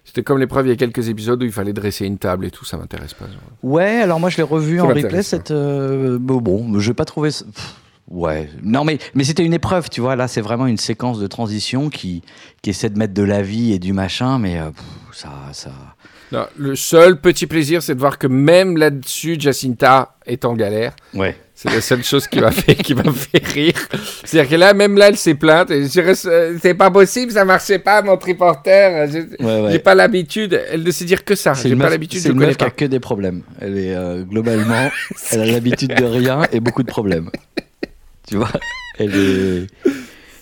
C'était comme l'épreuve il y a quelques épisodes où il fallait dresser une table et tout, ça m'intéresse pas. Ouais, alors moi je l'ai revu Ça en replay. Cette, euh, bon, bon, je n'ai pas pff, Ouais, non mais mais c'était une épreuve, tu vois. Là, c'est vraiment une séquence de transition qui qui essaie de mettre de la vie et du machin, mais euh, pff, ça ça. Non, le seul petit plaisir, c'est de voir que même là-dessus, Jacinta est en galère. Ouais. C'est la seule chose qui m'a fait, qui m'a fait rire. C'est-à-dire que là, même là, elle s'est plainte. C'est pas possible, ça marchait pas, mon triporteur. Je- Ouais, ouais. J'ai pas l'habitude. Elle ne sait dire que ça. J'ai pas l'habitude, c'est une meuf qui a que des problèmes. Elle est euh, globalement, elle a l'habitude de rien et beaucoup de problèmes. Tu vois, elle est.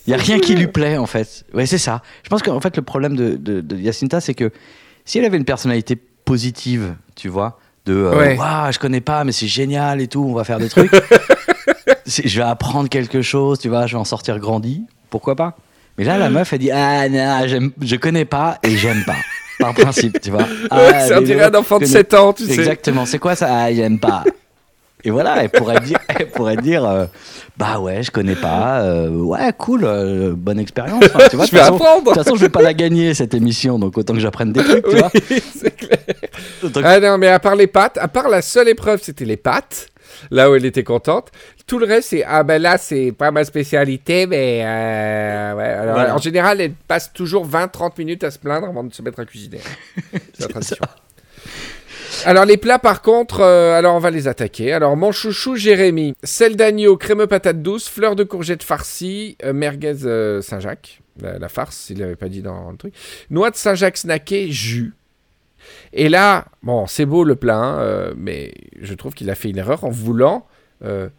Il y a rien qui lui plaît en fait. Ouais, c'est ça. Je pense qu'en fait le problème de, de, de Jacinta, c'est que si elle avait une personnalité positive, tu vois, de euh, Ouais. Je connais pas, mais c'est génial et tout, on va faire des trucs. C'est- je vais apprendre quelque chose, tu vois, je vais en sortir grandi. Pourquoi pas? Mais là, la meuf, elle dit Ah non, je connais pas et j'aime pas. Par principe, tu vois. Ah, ça les dirait gens un enfant de connaissent- 7 ans, tu sais. Exactement. C'est quoi ça? Ah, j'aime pas. Et voilà, elle pourrait dire, elle pourrait dire euh, bah ouais, je connais pas, euh, ouais, cool, euh, bonne expérience. Enfin, tu vois, Je de vais toute façon- apprendre. De toute façon, je vais pas la gagner cette émission, donc autant que j'apprenne des trucs, tu vois. C'est clair. Donc- Ah non, mais à part les pâtes, à part la seule épreuve, c'était les pâtes, là où elle était contente. Tout le reste, c'est ah ben là, c'est pas ma spécialité, mais ouais. Alors, Voilà. en général, elle passe toujours 20-30 minutes à se plaindre avant de se mettre à cuisiner. C'est la tradition. Alors les plats par contre, euh, alors on va les attaquer. Alors mon chouchou Jérémy, sel d'agneau, crémeux patate douce, fleurs de courgette farcie, euh, merguez euh, Saint-Jacques. la, farce, s'il l'avait pas dit dans le truc. Noix de Saint-Jacques snacké, jus. Et là, bon, c'est beau le plat, hein, mais je trouve qu'il a fait une erreur en voulant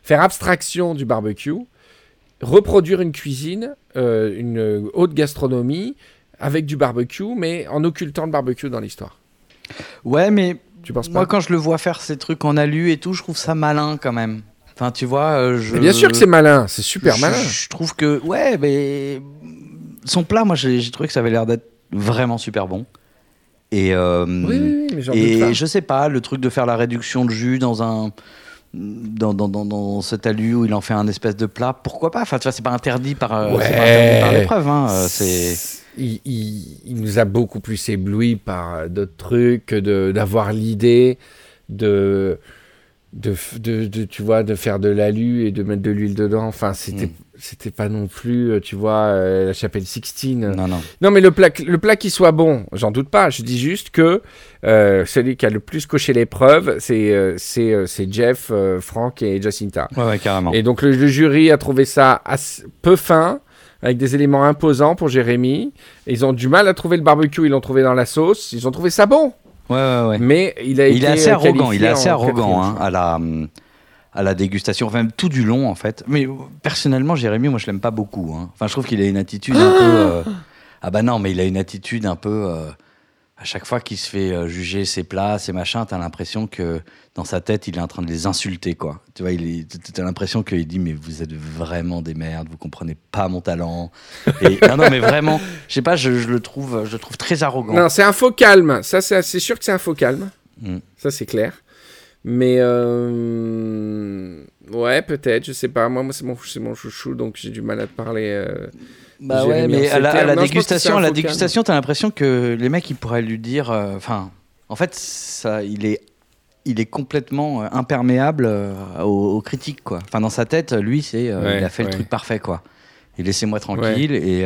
faire abstraction du barbecue, reproduire une cuisine, une haute gastronomie avec du barbecue, mais en occultant le barbecue dans l'histoire. Ouais, mais Tu penses moi, pas quand je le vois faire ces trucs en alu et tout, je trouve ça malin quand même. Enfin, tu vois, euh, je. Mais Bien sûr que c'est malin, c'est super je- malin. Je, trouve que, ouais, mais son plat, moi, j'ai trouvé que ça avait l'air d'être vraiment super bon. Et, euh, Oui, oui, et je sais pas, le truc de faire la réduction de jus dans un. Dans, dans, dans, dans cet alu où il en fait un espèce de plat, pourquoi pas? Enfin, tu vois, c'est pas interdit par, euh, par l'épreuve. Hein. euh, c'est... il, il- il nous a beaucoup plus ébloui par euh, d'autres trucs que d'avoir l'idée de, de, de, de, tu vois, de faire de l'alu et de mettre de l'huile dedans. Enfin, c'était Mm. c'était pas non plus, euh, tu vois, euh, la chapelle Sixtine. Non, non. Non, mais le plat, le plat qui soit bon, j'en doute pas. Je dis juste que euh, celui qui a le plus coché l'épreuve, c'est euh, c'est Jeff, Franck et Jacinta. Ouais, ouais, carrément. Et donc le, le jury a trouvé ça assez- peu fin, avec des éléments imposants pour Jérémy. Ils ont du mal à trouver le barbecue, ils l'ont trouvé dans la sauce. Ils ont trouvé ça bon, Ouais, ouais, ouais. mais il a été est assez arrogant, il est assez arrogant hein, à la à la dégustation, enfin tout du long en fait. Mais personnellement, Jérémy, moi je l'aime pas beaucoup. hein. Enfin, je trouve qu'il a une attitude un peu. euh, Ah bah non, mais il a une attitude un peu. euh, À chaque fois qu'il se fait euh, juger ses plats, ses machins, t'as l'impression que dans sa tête, il est en train de les insulter, quoi. Tu vois, il est- t'as l'impression qu'il dit mais vous êtes vraiment des merdes, vous comprenez pas mon talent. Et non, non, mais vraiment, je sais pas, je, je le trouve, je le trouve très arrogant. Non, c'est un faux calme. Ça, c'est c'est sûr que c'est un faux calme. Mm. Ça, c'est clair. Mais euh, ouais, peut-être, je sais pas. Moi, moi c'est mon, mon chouchou, donc j'ai du mal à te parler. euh. Bah ouais, mais à la, à. Non, dégustation, à la dégustation, t'as l'impression que les mecs, ils pourraient lui dire, euh, enfin, en fait, ça, il est, il est complètement imperméable aux, aux critiques, quoi. Enfin, dans sa tête, lui, c'est, Ouais, il a fait ouais. le truc parfait, quoi. Et laissez-moi tranquille et,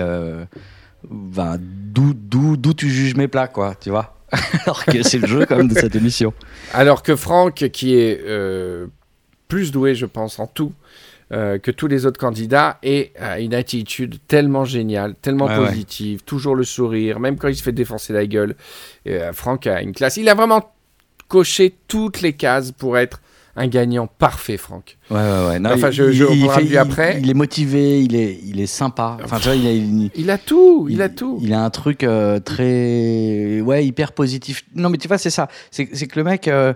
ben, d'où tu juges mes plats, quoi, tu vois. Alors que c'est le jeu quand même de cette émission. Alors que Franck, qui est euh, plus doué, je pense, en tout euh, que tous les autres candidats, et a une attitude tellement géniale, tellement Ouais, ouais. positive, toujours le sourire, même quand il se fait défoncer la gueule. Euh, Franck a une classe. Il a vraiment coché toutes les cases pour être un gagnant parfait, Franck. Ouais, ouais, ouais. Non, Enfin, il- je- je- il- il fait- lui après. Il, il est motivé, il est, il est sympa. Enfin, tu vois, il a une, Il a tout, il, a tout. Il a un truc euh, très. Ouais, hyper positif. Non, mais tu vois, c'est ça. C'est que le mec. euh,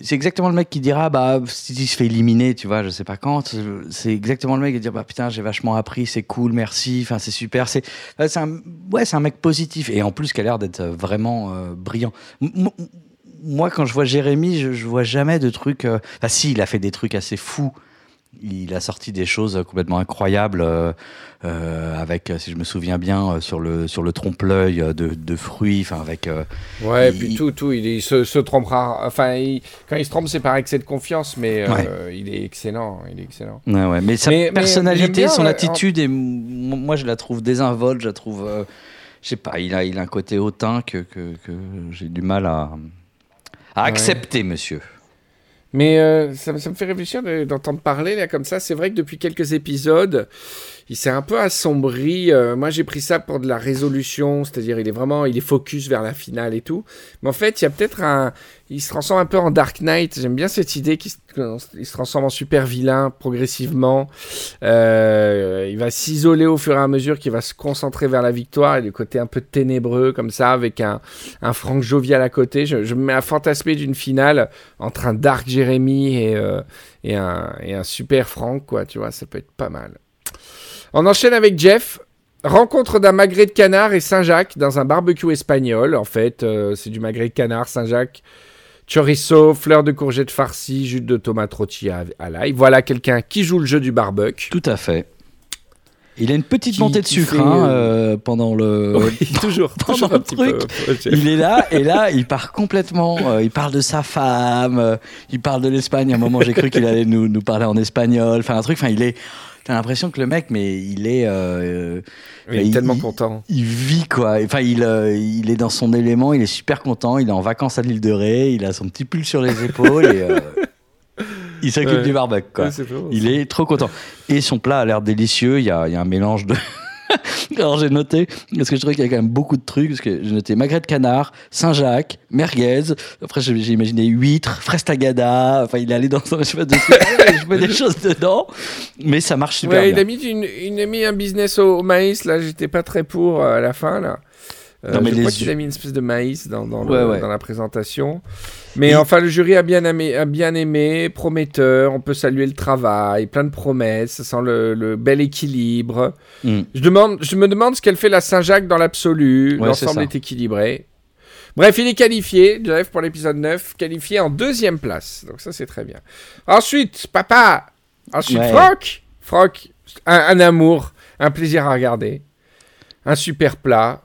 c'est exactement le mec qui dira, bah, s'il se fait éliminer, tu vois, je sais pas quand. C'est exactement le mec qui dit, bah putain, j'ai vachement appris, c'est cool, merci, enfin, c'est super. C'est c'est un, ouais, c'est un mec positif. Et en plus, qui a l'air d'être vraiment euh, brillant. M- moi, quand je vois Jérémy, je, je vois jamais de trucs. euh, Enfin, si, il a fait des trucs assez fous. Il a sorti des choses complètement incroyables euh, euh, avec, si je me souviens bien, sur le sur le trompe-l'œil de, de fruits, enfin avec. Ouais, il- puis tout, tout, il, il se, se trompera. Enfin, il- quand il se trompe, c'est par excès de confiance, mais Ouais. il est excellent, il est excellent. Ouais, ouais. Mais sa Mais- personnalité, son attitude, et moi je la trouve désinvolte, je la trouve. je sais pas, il a, il a un côté hautain que, que, que j'ai du mal à, à Ouais. accepter, monsieur. Mais euh, ça, me- ça me fait réfléchir de- d'entendre parler là comme ça. C'est vrai que depuis quelques épisodes, il s'est un peu assombri. Euh, moi, j'ai pris ça pour de la résolution, c'est-à-dire il est vraiment, il est focus vers la finale et tout. Mais en fait, il y a peut-être un, il se transforme un peu en Dark Knight. J'aime bien cette idée qu'il se, transforme en super vilain progressivement. Euh, il va s'isoler au fur et à mesure qu'il va se concentrer vers la victoire et du côté un peu ténébreux comme ça avec un, un Franck jovial à côté. Je, me mets à fantasmer d'une finale entre un Dark Jeremy et, euh, et, un, et un super Franck, quoi, tu vois, ça peut être pas mal. On enchaîne avec Jeff. Rencontre d'un magret de canard et Saint-Jacques dans un barbecue espagnol. En fait, euh, c'est du magret de canard, Saint-Jacques, chorizo, fleurs de courgettes farcies, jus de tomate rôti à, à l'ail. Voilà quelqu'un qui joue le jeu du barbecue. Tout à fait. Il a une petite Qui- montée de sucre fait, hein, euh, euh, pendant le. Oui, toujours, pendant toujours le truc, peu. Il est là et là, il part complètement. euh, il parle de sa femme, euh, il parle de l'Espagne. À un moment, j'ai cru qu'il allait nous, nous parler en espagnol. Enfin, un truc. Enfin, il est. T'as l'impression que le mec, mais il est. euh, Il est il- tellement il- content. il vit quoi. Enfin, il, euh, il est dans son élément, il est super content, il est en vacances à l'île de Ré, il a son petit pull sur les épaules et euh, il s'occupe Ouais. du barbecue quoi. Ouais, Il est trop content. Et son plat a l'air délicieux, il y a, il y a un mélange de... Alors j'ai noté, parce que je trouvais qu'il y a quand même beaucoup de trucs, parce que j'ai noté magret de canard, Saint-Jacques, merguez, après j'ai imaginé huître, frestagada, enfin il est allé dans un je des, trucs, je mets des choses dedans, mais ça marche super Ouais, il bien. a mis, une, il a mis un business au, au maïs, là, j'étais pas très pour euh, à la fin, là. Euh, Non, mais je les crois qu'il a mis une espèce de maïs dans, dans, le- Ouais, ouais. dans la présentation. Mais Et- enfin, le jury a bien, aimé, a bien aimé, prometteur, on peut saluer le travail, plein de promesses, ça sent le, le bel équilibre. Mm. Je, demande, je me demande ce qu'elle fait la Saint-Jacques dans l'absolu, Ouais, l'ensemble est équilibré. Bref, il est qualifié, Jeff, pour l'épisode 9, qualifié en deuxième place. Donc ça, c'est très bien. Ensuite, papa. Ensuite. Franck. Franck, un, un amour, un plaisir à regarder. Un super plat.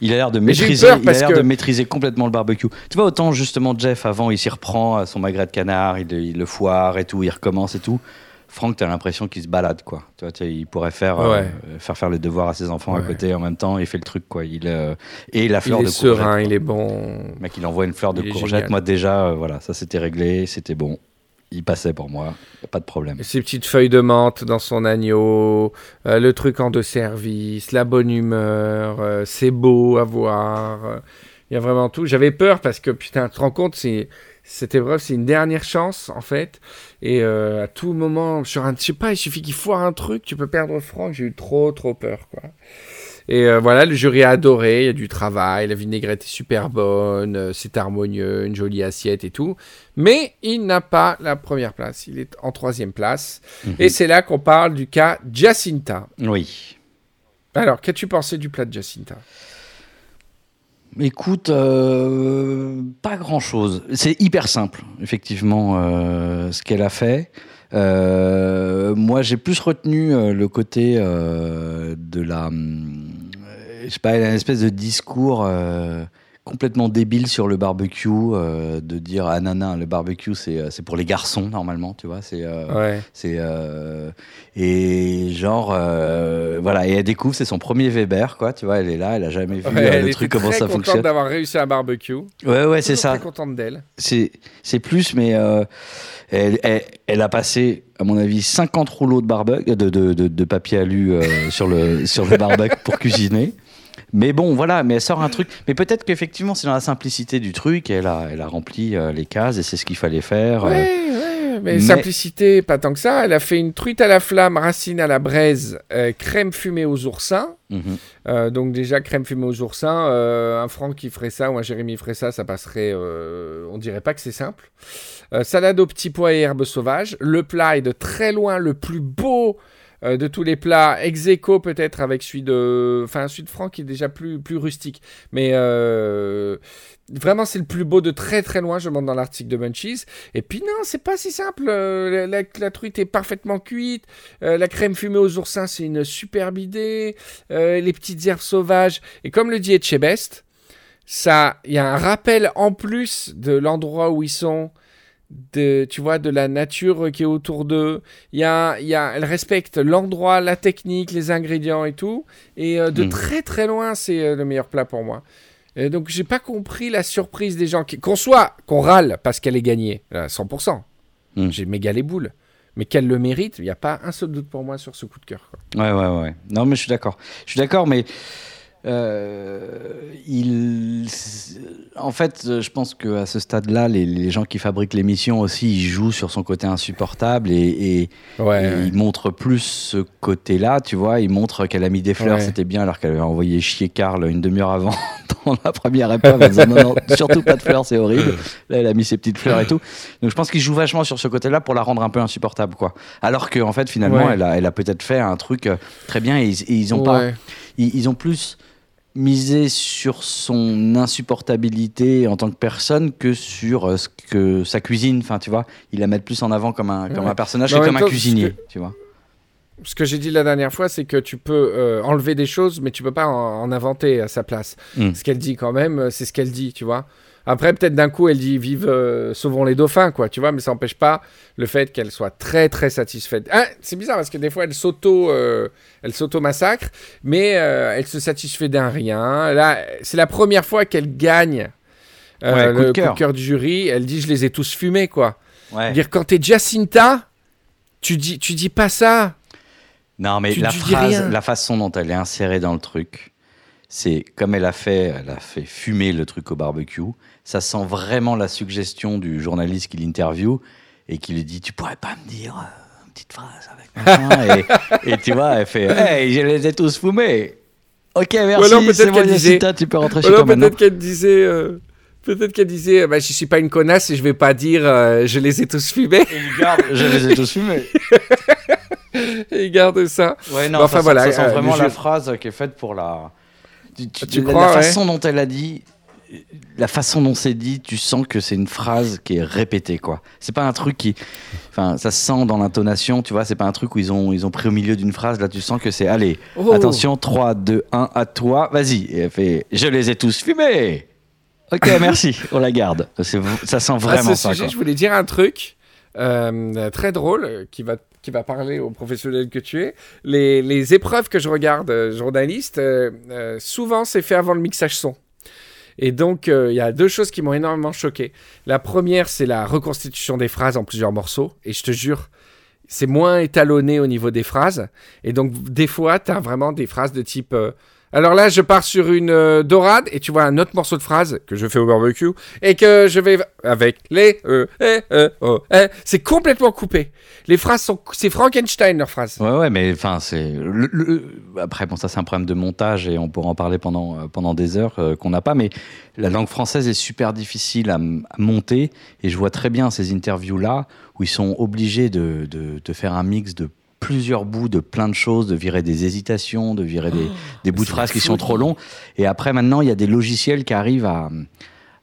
Il a l'air de maîtriser, il a que- de maîtriser complètement le barbecue. Tu vois autant justement Jeff avant, il s'y reprend à son magret de canard, il, il le foire et tout, il recommence et tout. Franck, t'as l'impression qu'il se balade quoi. Tu vois, il pourrait faire euh, faire faire les devoirs à ses enfants à côté en même temps. Il fait le truc quoi. Il euh, et la Il fleur est de serein, il est bon. Mec, il envoie une fleur de Il est courgette. génial. Moi déjà, euh, voilà, ça c'était réglé, c'était bon. Il passait pour moi, pas de problème. Ses petites feuilles de menthe dans son agneau, euh, le truc en deux services, la bonne humeur, euh, c'est beau à voir. euh, Il y a vraiment tout. J'avais peur parce que, putain, tu te rends compte, c'est, cette épreuve, c'est une dernière chance, en fait. Et à tout moment, sur un, je sais pas, il suffit qu'il foire un truc, tu peux perdre Franck. J'ai eu trop, trop peur, quoi. Et euh, voilà, le jury a adoré, il y a du travail, la vinaigrette est super bonne, euh, c'est harmonieux, une jolie assiette et tout. Mais il n'a pas la première place, il est en troisième place. Mhm. Et c'est là qu'on parle du cas Jacinta. Oui. Alors, qu'as-tu pensé du plat de Jacinta? Écoute, euh, pas grand-chose. C'est hyper simple, effectivement, euh, ce qu'elle a fait. Euh, moi, j'ai plus retenu le côté de la... je sais pas, elle a une espèce de discours euh, complètement débile sur le barbecue, euh, de dire ah non non le barbecue c'est euh, c'est pour les garçons normalement, tu vois, c'est euh, Ouais. c'est et genre voilà et elle découvre c'est son premier Weber quoi, tu vois, elle est là, elle a jamais vu Ouais, elle le truc comment très ça contente fonctionne. d'avoir réussi un barbecue. Ouais ouais c'est ça, Très contente d'elle. c'est c'est plus mais elle, elle, elle a passé à mon avis 50 rouleaux de barbecue de, de, de, de papier alu euh, sur le sur le barbecue pour cuisiner. Mais bon, voilà, mais elle sort un truc. Mais peut-être qu'effectivement, c'est dans la simplicité du truc. Elle a, elle a rempli euh, les cases et c'est ce qu'il fallait faire. euh. Ouais, ouais, mais, mais- simplicité, pas tant que ça. Elle a fait une truite à la flamme, racine à la braise, euh, crème fumée aux oursins. Mhm. Euh, donc déjà crème fumée aux oursins, un Franck qui ferait ça ou un Jérémy ferait ça, ça passerait. on dirait pas que c'est simple. Salade aux petits pois et herbes sauvages. Le plat est de très loin le plus beau euh, de tous les plats. Ex peut-être avec celui de, enfin celui de Franck qui est déjà plus plus rustique, mais euh, Vraiment, c'est le plus beau de très très loin, je montre dans l'article de Munchies. Et puis non, c'est pas si simple. euh, la, la- truite est parfaitement cuite. la crème fumée aux oursins, c'est une superbe idée. les petites herbes sauvages. Et comme le dit Etchebest, ça, il y a un rappel en plus de l'endroit où ils sont. De, tu vois, de la nature qui est autour d'eux. Il y a, il y a, elle respecte l'endroit, la technique, les ingrédients et tout. Et euh, de Mm. très très loin, c'est euh, le meilleur plat pour moi. Et donc j'ai pas compris la surprise des gens. qui- Qu'on soit, qu'on râle parce qu'elle est gagnée, à 100%. Mm. J'ai méga les boules. Mais qu'elle le mérite, il n'y a pas un seul doute pour moi sur ce coup de cœur. quoi. Ouais, ouais, ouais. Non, mais je suis d'accord. Je suis d'accord, mais euh, il, en fait, je pense qu'à ce stade-là, les, les gens qui fabriquent l'émission aussi, ils jouent sur son côté insupportable et, et- Ouais, et ouais. ils montrent plus ce côté-là, tu vois. Ils montrent qu'elle a mis des fleurs, Ouais. c'était bien, alors qu'elle avait envoyé chier Karl une demi-heure avant dans la première épreuve. En disant, non, non, surtout pas de fleurs, c'est horrible. Là, elle a mis ses petites fleurs et tout. Donc, je pense qu'ils jouent vachement sur ce côté-là pour la rendre un peu insupportable, quoi. Alors qu'en fait, finalement, elle a, elle a peut-être fait un truc euh, très bien et ils, et ils ont pas ils ont plus misé sur son insupportabilité en tant que personne que sur euh, ce que sa cuisine. Enfin, tu vois, ils la mettent plus en avant comme un, comme Ouais. un personnage même comme un cuisinier, ce tu vois. Ce que j'ai dit la dernière fois, c'est que tu peux euh, enlever des choses, mais tu peux pas en, en inventer à sa place. Mm. Ce qu'elle dit quand même, euh, c'est ce qu'elle dit, tu vois. Après, peut-être d'un coup, elle dit vive, euh, sauvons les dauphins, quoi, tu vois, mais ça n'empêche pas le fait qu'elle soit très, très satisfaite. Ah, c'est bizarre parce que des fois, elle s'auto, euh, elle s'auto-massacre, mais euh, elle se satisfait d'un rien. Là, c'est la première fois qu'elle gagne Ouais, le cœur. coup de cœur du jury. Elle dit Je les ai tous fumés, quoi. Ouais. Dire quand t'es Jacinta, tu dis, tu dis pas ça. Non, mais Tu- la tu phrase, la façon dont elle est insérée dans le truc, c'est comme elle a fait, elle a fait fumer le truc au barbecue. Ça sent vraiment la suggestion du journaliste qui l'interview et qui lui dit Tu pourrais pas me dire euh, une petite phrase avec et, et tu vois, elle fait Hey, je les ai tous fumés. Ok, merci, alors, peut-être qu'elle disait- tu peux rentrer chez toi maintenant. peut-être qu'elle disait, euh, peut-être qu'elle disait, bah, je suis pas une connasse et je vais pas dire, euh, je les ai tous fumés. Je les ai tous fumés. et garde ça. Ouais, non, Bon, enfin, ça, voilà, ça sent euh, vraiment la jeu- phrase qui est faite pour la. Tu, tu- Tu la, crois, la ouais. façon dont elle a dit, la façon dont c'est dit, tu sens que c'est une phrase qui est répétée, quoi. C'est pas un truc qui. Enfin, ça se sent dans l'intonation, tu vois, c'est pas un truc où ils ont, ils ont pris au milieu d'une phrase, là, tu sens que c'est. Allez, Oh. attention, 3, 2, 1, à toi, vas-y. Et elle fait Je les ai tous fumés Ok, merci, on la garde. Ça sent À vraiment ce ça, sujet, quoi. je voulais dire un truc euh, très drôle qui va qui va parler aux professionnels que tu es. Les, les épreuves que je regarde, euh, journaliste, euh, souvent c'est fait avant le mixage son. Et donc, euh, il y a deux choses qui m'ont énormément choqué. La première, c'est la reconstitution des phrases en plusieurs morceaux. Et je te jure, c'est moins étalonné au niveau des phrases. Et donc, des fois, tu as vraiment des phrases de type... euh, alors là, je pars sur une euh, dorade et tu vois un autre morceau de phrase que je fais au barbecue et que je vais avec les e, e, e, o, e. C'est complètement coupé. Les phrases sont... C'est Frankenstein, leurs phrases. Ouais, ouais, mais enfin, c'est. Après, bon, ça, c'est un problème de montage et on pourra en parler pendant, euh, pendant des heures euh, qu'on n'a pas, mais la langue française est super difficile à, monter et je vois très bien ces interviews-là où ils sont obligés de, de faire un mix de plusieurs bouts de plein de choses, de virer des hésitations, de virer des, des bouts de phrases qui sont trop longs. Et après, maintenant, il y a des logiciels qui arrivent à,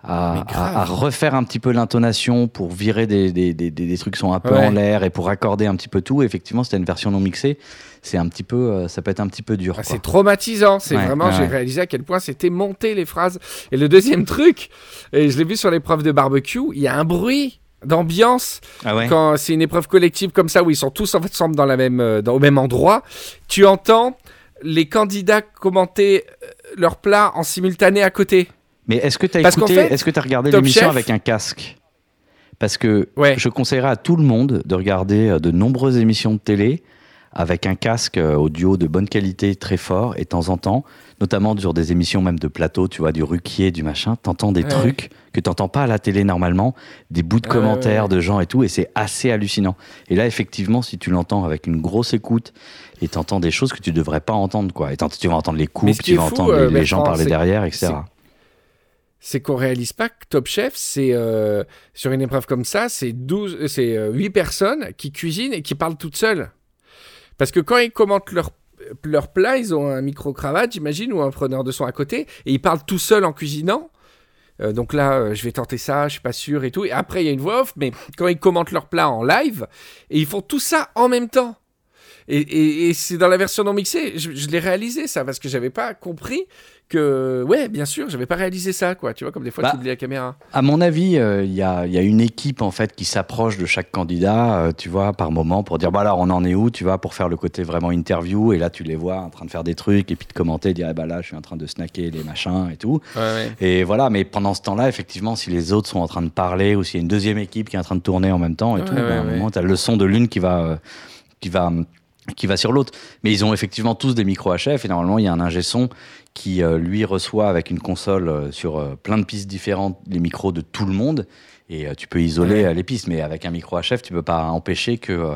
à, refaire un petit peu l'intonation pour virer des, des, des, trucs qui sont un peu Ouais. en l'air et pour accorder un petit peu tout. Effectivement, c'était une version non mixée. C'est un petit peu, euh, ça peut être un petit peu dur. Ah, c'est traumatisant. C'est Ouais, vraiment, ouais, j'ai réalisé à quel point c'était monté les phrases. Et le deuxième truc, et je l'ai vu sur l'épreuve de barbecue, il y a un bruit d'ambiance Ah ouais. quand c'est une épreuve collective comme ça où ils sont tous ensemble dans la même, euh, dans, au même endroit. Tu entends les candidats commenter euh, leur plat en simultané à côté. Mais est-ce que tu as Parce écouté, fait, est-ce que tu as regardé l'émission Chef- avec un casque? Parce que Ouais. je conseillerais à tout le monde de regarder euh, de nombreuses émissions de télé avec un casque euh, audio de bonne qualité, très fort, et de temps en temps, notamment sur des émissions même de plateau, tu vois, du Ruquier, du machin, t'entends des Ouais. trucs que t'entends pas à la télé normalement, des bouts de Ouais, commentaires ouais. de gens et tout, et c'est assez hallucinant. Et là, effectivement, si tu l'entends avec une grosse écoute, et t'entends des choses que tu devrais pas entendre, quoi. Et tu vas entendre les coupes, tu vas fou, entendre euh, les, les gens parler derrière, etc. c'est qu'on réalise pas que Top Chef, c'est euh, sur une épreuve comme ça, c'est 12, euh, c'est euh, 8 personnes qui cuisinent et qui parlent toutes seules. Parce que quand ils commentent leur, leur plat, ils ont un micro-cravate, j'imagine, ou un preneur de son à côté, et ils parlent tout seuls en cuisinant. Euh, donc là, euh, je vais tenter ça, je suis pas sûr et tout. Et après, il y a une voix off, mais quand ils commentent leur plat en live, et ils font tout ça en même temps. Et, et- et c'est dans la version non mixée, je, je l'ai réalisé ça, parce que j'avais pas compris que, ouais, bien sûr, j'avais pas réalisé ça, quoi. Tu vois, comme des fois, Bah, tu oublies la caméra. À mon avis, euh, il y, a, il y a une équipe en fait qui s'approche de chaque candidat, euh, tu vois, par moment, pour dire bah alors on en est où, tu vois, pour faire le côté vraiment interview. Et là, tu les vois en train de faire des trucs et puis de commenter, dire ah, bah là, je suis en train de snacker les machins et tout. Et voilà, mais pendant ce temps-là, effectivement, si les autres sont en train de parler ou s'il y a une deuxième équipe qui est en train de tourner en même temps et Ouais, tout, ben, à un moment, tu as le son de l'une qui va, euh, qui va, qui va sur l'autre. Mais ils ont effectivement tous des micros HF et normalement, il y a un ingé son qui, euh, lui, reçoit avec une console euh, sur euh, plein de pistes différentes les micros de tout le monde. Et tu peux isoler Ouais. les pistes, mais avec un micro HF, tu peux pas empêcher que.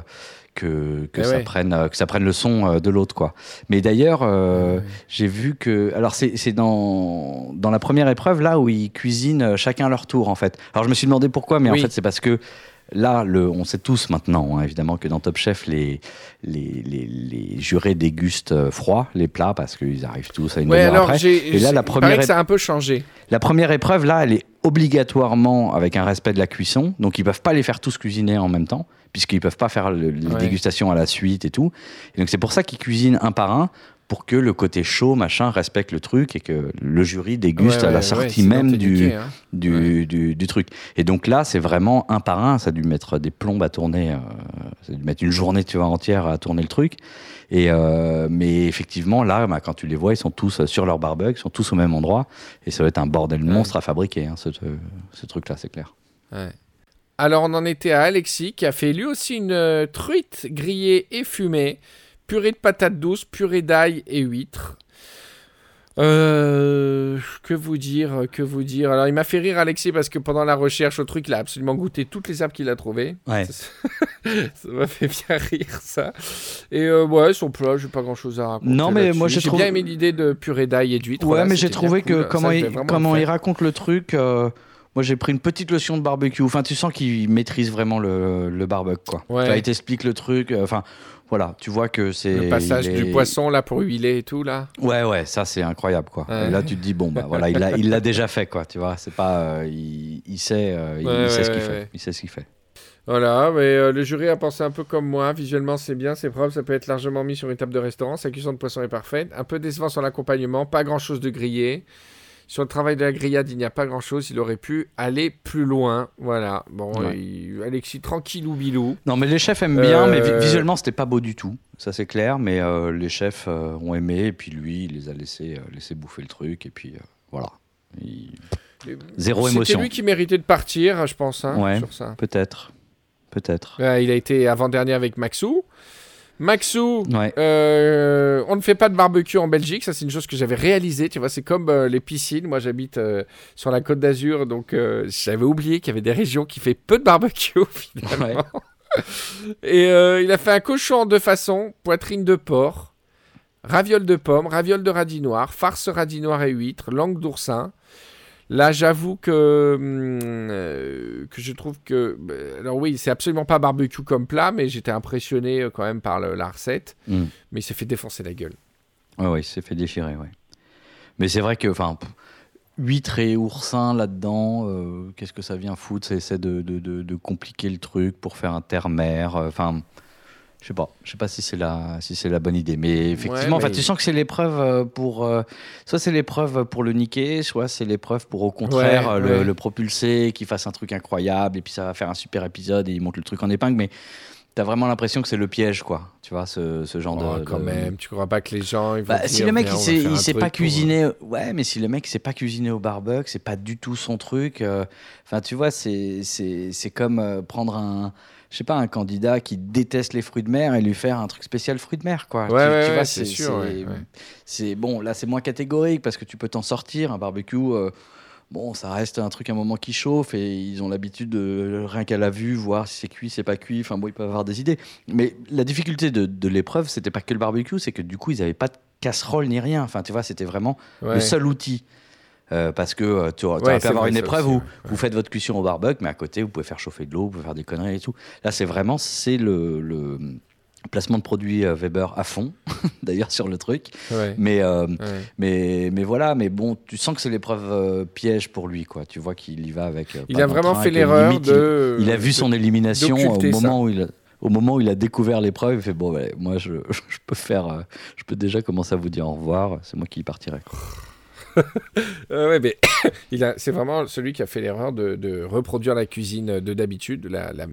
que, que, Eh ça ouais. prenne, que ça prenne le son de l'autre quoi. Mais d'ailleurs, Ouais. j'ai vu que. Alors, c'est dans, dans la première épreuve, là, où ils cuisinent chacun leur tour, en fait. Alors, je me suis demandé pourquoi, mais Oui. en fait, c'est parce que là, le, on sait tous maintenant, hein, évidemment, que dans Top Chef, les, les, les, les jurés dégustent euh, froid les plats parce qu'ils arrivent tous à une Ouais, alors après. Et là, la première que ça a un peu changé. La première épreuve, là, elle est obligatoirement avec un respect de la cuisson. Donc, ils peuvent pas les faire tous cuisiner en même temps, puisqu'ils peuvent pas faire le- les Ouais. dégustations à la suite et tout. Et donc, c'est pour ça qu'ils cuisinent un par un, pour que le côté chaud, machin, respecte le truc et que le jury déguste Ouais, à la ouais, sortie ouais, même du, hein. du, du, du truc. Et donc là, c'est vraiment un par un. Ça a dû mettre des plombes à tourner. euh, ça a dû mettre une journée, tu vois, entière à tourner le truc. Et euh, mais effectivement, là, bah, quand tu les vois, ils sont tous euh, sur leur barbecue, ils sont tous au même endroit. Et ça va être un bordel monstre à fabriquer, hein, ce, ce truc-là, c'est clair. Ouais. Alors, on en était à Alexis qui a fait lui aussi une truite grillée et fumée, purée de patates douces, purée d'ail et huîtres. Euh, que vous dire, que vous dire. Alors, il m'a fait rire Alexis parce que pendant la recherche au truc, il a absolument goûté toutes les herbes qu'il a trouvées. Ouais. Ça m'a fait bien rire ça. Et euh, ouais, son plat, j'ai pas grand chose à raconter. Non, mais moi, j'ai trouvé- bien aimé l'idée de purée d'ail et d'huîtres. Ouais, voilà, mais j'ai trouvé que cool. comment, Ça, il, comment raconte le truc, euh, moi j'ai pris une petite leçon de barbecue. Enfin, tu sens qu'il maîtrise vraiment le, le barbecue, quoi. Ouais. Enfin, il t'explique le truc. euh, Enfin, voilà, tu vois que c'est. Le passage du poisson là pour huiler et tout là. Ouais, ouais, ça c'est incroyable, quoi. Ouais. Et là, tu te dis, bon, bah voilà, il l'a il déjà fait, quoi. Tu vois, c'est pas. euh, il, il sait, euh, il, Ouais, il sait ce qu'il fait. Il sait ce qu'il fait. Voilà, mais euh, le jury a pensé un peu comme moi. Visuellement, c'est bien, c'est propre, ça peut être largement mis sur une table de restaurant. Sa cuisson de poisson est parfaite. Un peu décevant sur l'accompagnement, pas grand chose de grillé. Sur le travail de la grillade, il n'y a pas grand chose. Il aurait pu aller plus loin. Voilà. Bon, Ouais. Alexis, tranquillou bilou. Non, mais les chefs aiment bien, mais Euh, visuellement, c'était pas beau du tout. Ça, c'est clair. Mais euh, les chefs euh, ont aimé, et puis lui, il les a laissés, laissés bouffer le truc, et puis voilà. Il- Zéro C'était émotion. lui qui méritait de partir, je pense, hein, Ouais. sur ça. Peut-être. Peut-être. Euh, il a été avant-dernier avec Maxou. Maxou, Ouais. Euh, on ne fait pas de barbecue en Belgique, ça c'est une chose que j'avais réalisée, tu vois, c'est comme euh, les piscines, moi j'habite euh, sur la côte d'Azur, donc j'avais oublié qu'il y avait des régions qui fait peu de barbecue finalement. Et il a fait un cochon en deux façons, poitrine de porc, raviole de pommes, raviole de radis noir, farce radis noir et huîtres, langue d'oursin. Là, j'avoue que, hum, euh, que je trouve que... bah, Alors oui, c'est absolument pas barbecue comme plat, mais j'étais impressionné euh, quand même par le- la recette. Mm. Mais il s'est fait défoncer la gueule. Ouais, ouais, il s'est fait déchirer, ouais. Mais c'est vrai que, enfin, huîtres et oursins là-dedans, euh, qu'est-ce que ça vient foutre Ça essaie de, de, de, de compliquer le truc pour faire un terre-mer. euh, Enfin, je sais pas. Je sais pas si c'est la, si c'est la bonne idée. Mais effectivement, mais- enfin, tu sens que c'est l'épreuve euh, pour. euh, soit c'est l'épreuve pour le niquer, soit c'est l'épreuve pour au contraire Ouais, euh, le, ouais. le propulser, qu'il fasse un truc incroyable et puis ça va faire un super épisode et il monte le truc en épingle. Mais t'as vraiment l'impression que c'est le piège, quoi. Tu vois, ce, ce genre Oh, de. quand de- même, tu crois pas que les gens... Ils vont bah, dire, si le mec il sait, il sait pas pour, cuisiner, ouais, mais si le mec il sait pas cuisiner au barbecue, c'est pas du tout son truc. euh, Enfin, tu vois, c'est c'est c'est comme euh, prendre un, je sais pas, un candidat qui déteste les fruits de mer et lui faire un truc spécial fruits de mer, quoi. Ouais, tu, ouais, tu ouais, vois, c'est sûr, c'est bon. Là, c'est moins catégorique parce que tu peux t'en sortir. Un barbecue. euh, Bon, ça reste un truc un moment qui chauffe et ils ont l'habitude de rien qu'à la vue voir si c'est cuit, c'est pas cuit. Enfin bon, ils peuvent avoir des idées. Mais la difficulté de, de l'épreuve, c'était pas que le barbecue, c'est que du coup, ils avaient pas de casserole ni rien. Enfin, tu vois, c'était vraiment le seul outil. Euh, parce que euh, tu aurais Ouais, pu avoir une épreuve aussi, où ouais. vous faites votre cuisson au barbecue, mais à côté, vous pouvez faire chauffer de l'eau, vous pouvez faire des conneries et tout. Là, c'est vraiment c'est le, le placement de produits euh, Weber à fond, d'ailleurs, sur le truc. Ouais, Mais, euh, mais, mais voilà, mais bon, tu sens que c'est l'épreuve piège pour lui, quoi. Tu vois qu'il y va avec. Il a vraiment fait l'erreur il- de... Il, a vu son élimination au ça. moment où il a. Au moment où il a découvert l'épreuve, il fait bon, moi je, je peux faire, je peux déjà commencer à vous dire au revoir. C'est moi qui y partirai. Euh, ouais, mais il a, c'est vraiment celui qui a fait l'erreur de, de reproduire la cuisine de d'habitude, la, la,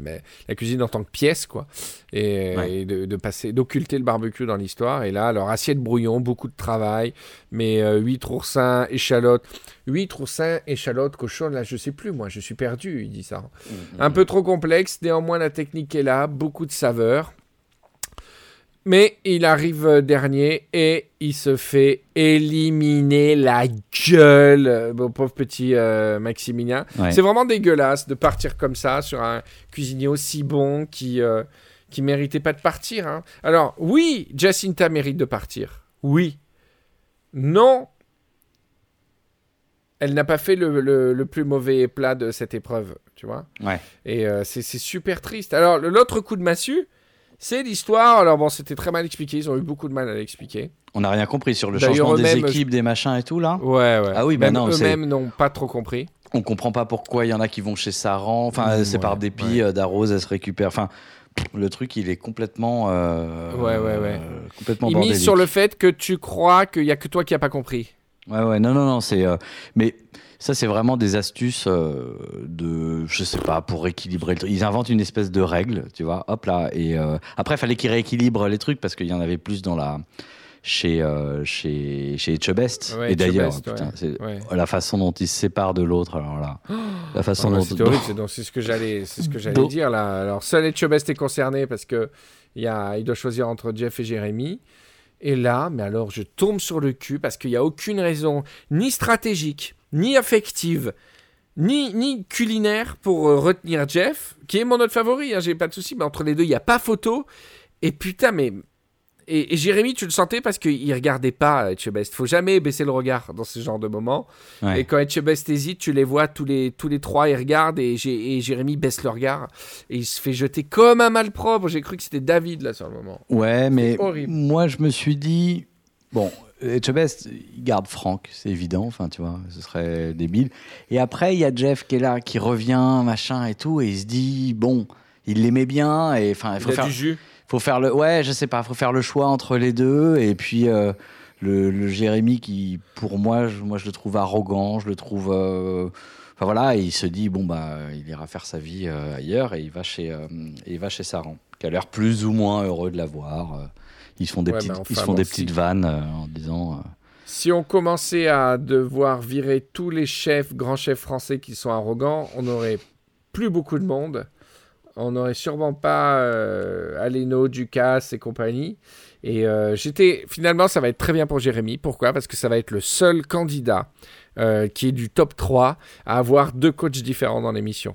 la cuisine en tant que pièce, quoi, et, Ouais. et de, de passer, d'occulter le barbecue dans l'histoire. Et là, alors assiette brouillon, beaucoup de travail, mais euh, huîtres, oursins, échalotes, huîtres, oursins, échalotes, cochon. Là, je sais plus, moi, je suis perdu. Il dit ça. Un peu trop complexe, néanmoins la technique est là, beaucoup de saveurs. Mais il arrive euh, dernier et il se fait éliminer la gueule, euh, mon pauvre petit euh, Maximilien. Ouais. C'est vraiment dégueulasse de partir comme ça sur un cuisinier aussi bon qui, euh, qui méritait pas de partir. hein. Alors oui, Jacinta mérite de partir. Oui. Non. Elle n'a pas fait le, le- le plus mauvais plat de cette épreuve, tu vois. Ouais. Et euh, c'est super triste. Alors, l'autre coup de massue, c'est l'histoire. Alors, bon, c'était très mal expliqué. Ils ont eu beaucoup de mal à l'expliquer. On n'a rien compris sur le changement des équipes, des machins et tout là? Ouais, ouais. Ah oui, bah Même non, Eux-mêmes n'ont pas trop compris. On comprend pas pourquoi il y en a qui vont chez Saran. Enfin, Mm, c'est par dépit. ouais. euh, Darroze, elle se récupère. Enfin, le truc, il est complètement. euh, Ouais, ouais, ouais. euh, complètement bordélique. misent sur le fait que tu crois qu'il y a que toi qui n'as pas compris. Ouais, ouais, non, non, non, c'est. euh, mais ça, c'est vraiment des astuces euh, de. Je sais pas, pour rééquilibrer le truc. Ils inventent une espèce de règle, tu vois, hop là. Et euh, après, il fallait qu'ils rééquilibrent les trucs parce qu'il y en avait plus dans la. chez, euh, chez, chez. Ouais, Et d'ailleurs, ouais. c'est- Ouais. la façon dont ils se séparent de l'autre, alors là. la façon dont. c'est horrible, c'est ce que j'allais, c'est ce que j'allais dire là. Alors seul Etchebest est concerné parce que il y a, il doit choisir entre Jeff et Jérémy. Et là, mais alors je tombe sur le cul parce qu'il n'y a aucune raison ni stratégique, ni affective, ni, ni culinaire pour euh, retenir Jeff, qui est mon autre favori. Hein, j'ai pas de souci, mais entre les deux, il n'y a pas photo. Et putain, mais et, et Jérémy, tu le sentais parce qu'il regardait pas Etchebest. Faut jamais baisser le regard dans ce genre de moment. Ouais. Et quand Etchebest hésite, tu les vois tous les, tous les trois, ils regardent et, et Jérémy baisse le regard et il se fait jeter comme un malpropre. J'ai cru que c'était David là sur le moment. Ouais, mais horrible. moi je me suis dit, bon, Etchebest, il garde Franck, c'est évident, enfin tu vois, ce serait débile. Et après, il y a Jeff qui est là, qui revient, machin et tout, et il se dit, bon, il l'aimait bien, et enfin, il Il faut a faire, du jus. faut faire le, ouais, je sais pas, faut faire le choix entre les deux, et puis euh, le, le Jérémy qui, pour moi, je, moi je le trouve arrogant, je le trouve. euh, Enfin voilà, et il se dit bon bah il ira faire sa vie euh, ailleurs et il va chez euh, il va chez Saran, qui a l'air plus ou moins heureux de la voir. euh. Ils se font des Ouais, petites, ils se font bon, des si. petites vannes euh, en disant euh, Si on commençait à devoir virer tous les chefs, grands chefs français qui sont arrogants, on n'aurait plus beaucoup de monde. On n'aurait sûrement pas euh, Aleno, Ducasse et compagnie. Et euh, j'étais finalement, ça va être très bien pour Jérémy. Pourquoi? Parce que ça va être le seul candidat euh, qui est du top 3 à avoir deux coachs différents dans l'émission.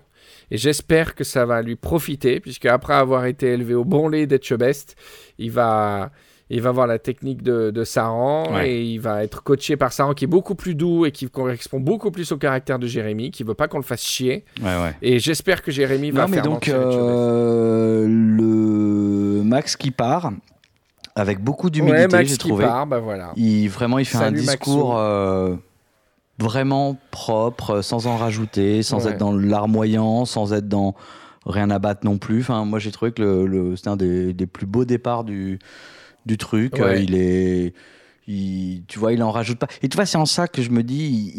Et j'espère que ça va lui profiter, puisque après avoir été élevé au bon lait d'Etchebest, il va, il va voir la technique de, de Saran Ouais. et il va être coaché par Saran qui est beaucoup plus doux et qui correspond beaucoup plus au caractère de Jérémy, qui veut pas qu'on le fasse chier. ouais ouais. Et j'espère que Jérémy va Non mais faire donc euh, le Max qui part avec beaucoup d'humilité, j'ai trouvé. part, bah voilà. Il vraiment il fait Salut, un discours euh, vraiment propre, sans en rajouter, sans Ouais. être dans larmoyant, sans être dans rien à battre non plus. Enfin, moi j'ai trouvé que le, le- c'était un des, des plus beaux départs du, du truc. Ouais. Euh, il est. il- tu vois, il en rajoute pas. Et tu vois, c'est en ça que je me dis,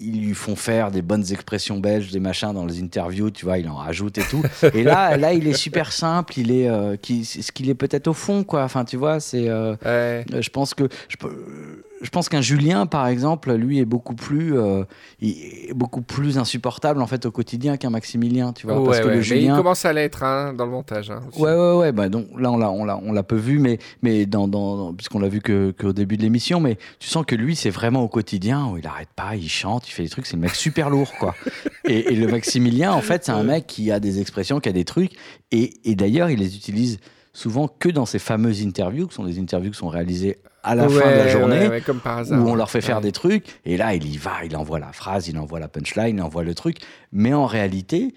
ils, lui font faire des bonnes expressions belges, des machins dans les interviews, tu vois, il en rajoute et tout. et là, là, il est super simple, il est, euh, qui, ce qu'il est peut-être au fond, quoi. Enfin, tu vois, c'est. euh, Ouais. euh, Je pense que je, peux- je pense qu'un Julien, par exemple, lui est beaucoup plus, euh, il est beaucoup plus insupportable en fait au quotidien qu'un Maximilien, tu vois, parce Ouais, que ouais, le Mais il commence à l'être hein, dans le montage. hein. Ouais, ouais, ouais. Bah, donc là, on l'a, on l'a, on l'a peu vu, mais, mais dans, dans, dans- puisqu'on l'a vu que, qu'au début de l'émission, mais tu sens que lui, c'est vraiment au quotidien où il arrête pas, il chante, il fait des trucs, c'est le mec super lourd, quoi. et, et le Maximilien, en fait, c'est un mec qui a des expressions, qui a des trucs, et, et d'ailleurs, il les utilise souvent que dans ces fameuses interviews, qui sont des interviews qui sont réalisées à la fin de la journée ouais, ouais, comme par hasard. où on leur fait faire des trucs, et là, il y va, il envoie la phrase, il envoie la punchline, il envoie le truc. Mais en réalité,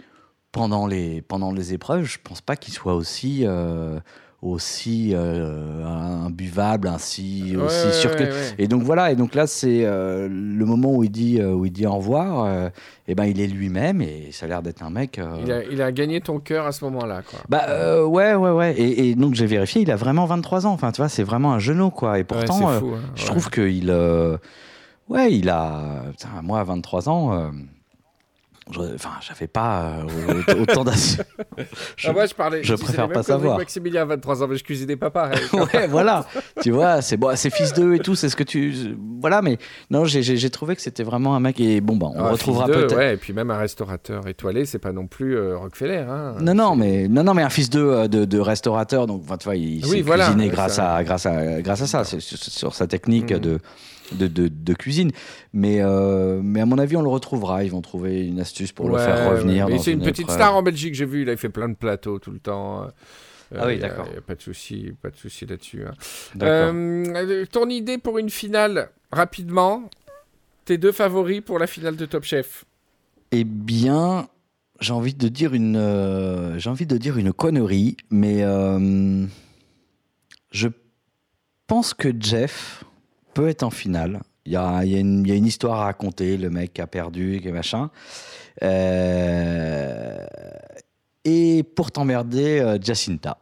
pendant les, pendant les épreuves, je pense pas qu'il soit aussi, euh, aussi euh, imbuvable, ainsi, Ouais, aussi ouais, sûr que. ouais. Et donc voilà, et donc là, c'est euh, le moment où il dit, euh, où il dit au revoir, euh, et ben il est lui-même, et ça a l'air d'être un mec. Il a, il a gagné ton cœur à ce moment-là, quoi. bah ouais, ouais, ouais. Et, et donc j'ai vérifié, il a vraiment 23 ans. Enfin, tu vois, c'est vraiment un genou, quoi. Et pourtant, fou, hein, je trouve qu'il. euh, ouais, il a. Putain, moi, à 23 ans. Je- Enfin, j'avais pas euh, autant d'assurance. Ah, moi, je parlais. je préfère pas savoir. Maximilien, 23 ans, mais je cuisinais pas pareil. ouais, voilà. Tu vois, c'est bon, c'est fils d'eux et tout, c'est ce que tu. Voilà, mais non, j'ai- trouvé que c'était vraiment un mec. Et bon, bah, on Ah, retrouvera d'eux, peut-être. Ouais, et puis même un restaurateur étoilé, c'est pas non plus euh, Rockefeller. Hein. Non, non, mais, non, non, mais un fils de, euh, de, de restaurateur, donc enfin, tu vois, il Oui, s'est voilà, cuisiné ouais, grâce, ça- à, grâce, à, grâce à ça, sur, sa technique Mhm. de, de, de, de cuisine. Mais, euh, mais à mon avis, on le retrouvera. Ils vont trouver une astuce pour le faire revenir. ouais. C'est une petite épreuve. star en Belgique, j'ai vu. Il a fait plein de plateaux tout le temps. Euh, Ah oui, d'accord. a pas de souci, pas de souci là-dessus. hein. Euh, ton idée pour une finale, rapidement. Tes deux favoris pour la finale de Top Chef? Eh bien, j'ai envie de dire une, euh, j'ai envie de dire une connerie, mais euh, je pense que Jeff peut être en finale. Il y a, il y a une, il y a une histoire à raconter, le mec a perdu, et machin. Euh, et pour t'emmerder, euh, Jacinta.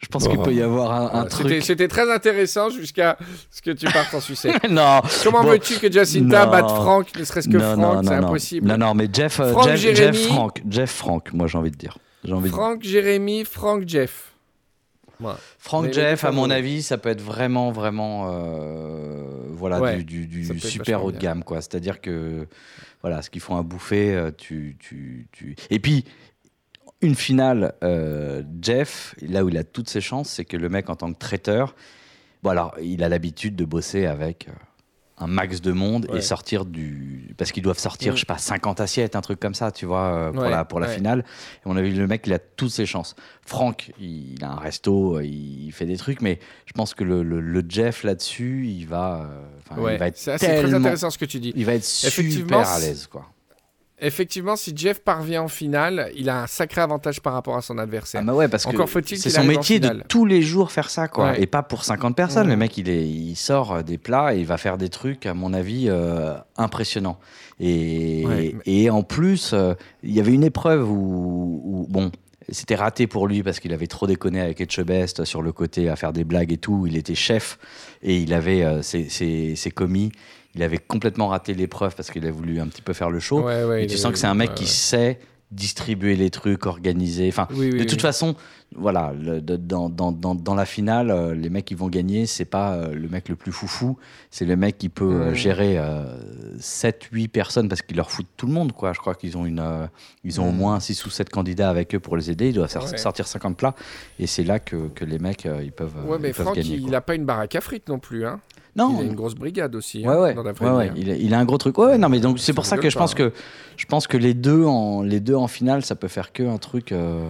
Je pense qu'il peut y avoir un, truc. c'était très intéressant jusqu'à ce que tu partes en sucette. non, Comment Bon. veux-tu que Jacinta Non. batte Franck, ne serait-ce que non, Franck C'est impossible. Non, non, mais Jeff, euh, Franck, Jeff, Jeff. Franck, Jeff, Franck, moi j'ai envie de dire. Envie de Franck, Jérémy, Franck, Jeff. Ouais. Frank Mais Jeff, à mon avis, ça peut être vraiment, vraiment, euh, voilà, Ouais, du, super haut de gamme, quoi. C'est-à-dire que, voilà, ce qu'ils font à bouffer, euh, tu, tu, tu... Et puis, une finale, euh, Jeff, là où il a toutes ses chances, c'est que le mec, en tant que traiteur, bon, alors, il a l'habitude de bosser avec euh, un max de monde Ouais. et sortir du. Parce qu'ils doivent sortir, Mm. je sais pas, 50 assiettes, un truc comme ça, tu vois, euh, pour, Ouais, la, pour la ouais. finale. Et on a vu le mec, il a toutes ses chances. Franck, il, il a un resto, il fait des trucs, mais je pense que le, le- le Jeff là-dessus, il va, euh, il va être c'est c'est très tellement- intéressant ce que tu dis. Il va être super à l'aise, quoi. Effectivement, si Jeff parvient en finale, il a un sacré avantage par rapport à son adversaire. Ah bah ouais, parce Encore que c'est son métier de tous les jours faire ça, quoi. Ouais. Et pas pour 50 personnes. Le mec, il, est, il sort euh, des plats et il va faire des trucs, à mon avis, euh, impressionnants. Et, Ouais, et en plus, euh, il y avait une épreuve où, où, bon, c'était raté pour lui parce qu'il avait trop déconné avec Etchebest sur le côté à faire des blagues et tout. Il était chef et il avait euh, ses, ses- ses commis. Il avait complètement raté l'épreuve parce qu'il a voulu un petit peu faire le show. Ouais, il tu sens que c'est un mec qui sait distribuer les trucs, organiser. Enfin, Oui, oui, de toute oui. façon, voilà, le- de- dans, dans, dans, dans la finale, euh, les mecs qui vont gagner, c'est pas euh, le mec le plus foufou, c'est le mec qui peut euh, gérer 7-8 personnes parce qu'ils leur foutent tout le monde, quoi. Je crois qu'ils ont, une, ils ont au moins 6 ou 7 candidats avec eux pour les aider. Ils doivent Ouais. sortir 50 plats. Et c'est là que, que les mecs, ils peuvent, Ouais, mais ils peuvent Franck, gagner. il n'a pas une baraque à frites non plus. Hein. Non, Il a une grosse brigade aussi. Ouais, hein, ouais, dans la ouais, hein. Il, a, il a un gros truc. Ouais, non, mais donc c'est pour ça que je pense hein. que je pense que les deux en les deux en finale, ça peut faire que un truc euh,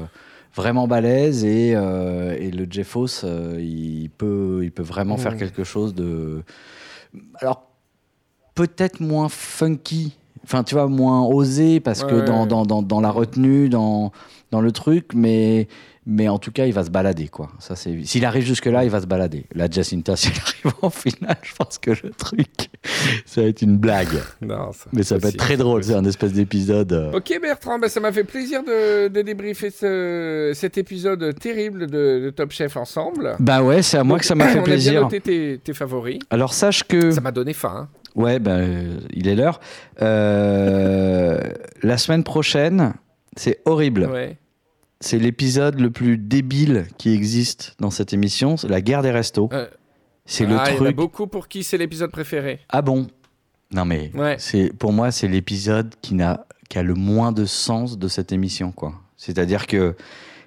vraiment balèze et, euh, et le Jeffos, euh, il peut il peut vraiment faire Mm. quelque chose de alors peut-être moins funky. Enfin, tu vois, moins osé parce que dans, dans, dans, dans la retenue, dans, dans le truc, mais, mais en tout cas, il va se balader, quoi. Ça, c'est... S'il arrive jusque-là, il va se balader. La Jacinta, s'il arrive en finale, je pense que le truc, ça va être une blague. Non, ça- Mais ça peut être très drôle, c'est un espèce d'épisode. euh, Ok Bertrand, bah, ça m'a fait plaisir de, de débriefer ce- cet épisode terrible de, de Top Chef ensemble. Bah ouais, c'est à moi Donc, que ça m'a fait On a bien plaisir. noté tes, tes favoris. Alors sache que... Ça m'a donné faim. hein. Ouais, ben, euh, il est l'heure. Euh, la semaine prochaine, c'est horrible. Ouais. C'est l'épisode le plus débile qui existe dans cette émission, c'est la guerre des restos. Euh, c'est le ah, Il y en a truc. beaucoup pour qui c'est l'épisode préféré. Ah bon? Non mais Ouais. c'est pour moi c'est l'épisode qui n'a qui a le moins de sens de cette émission quoi. C'est-à-dire que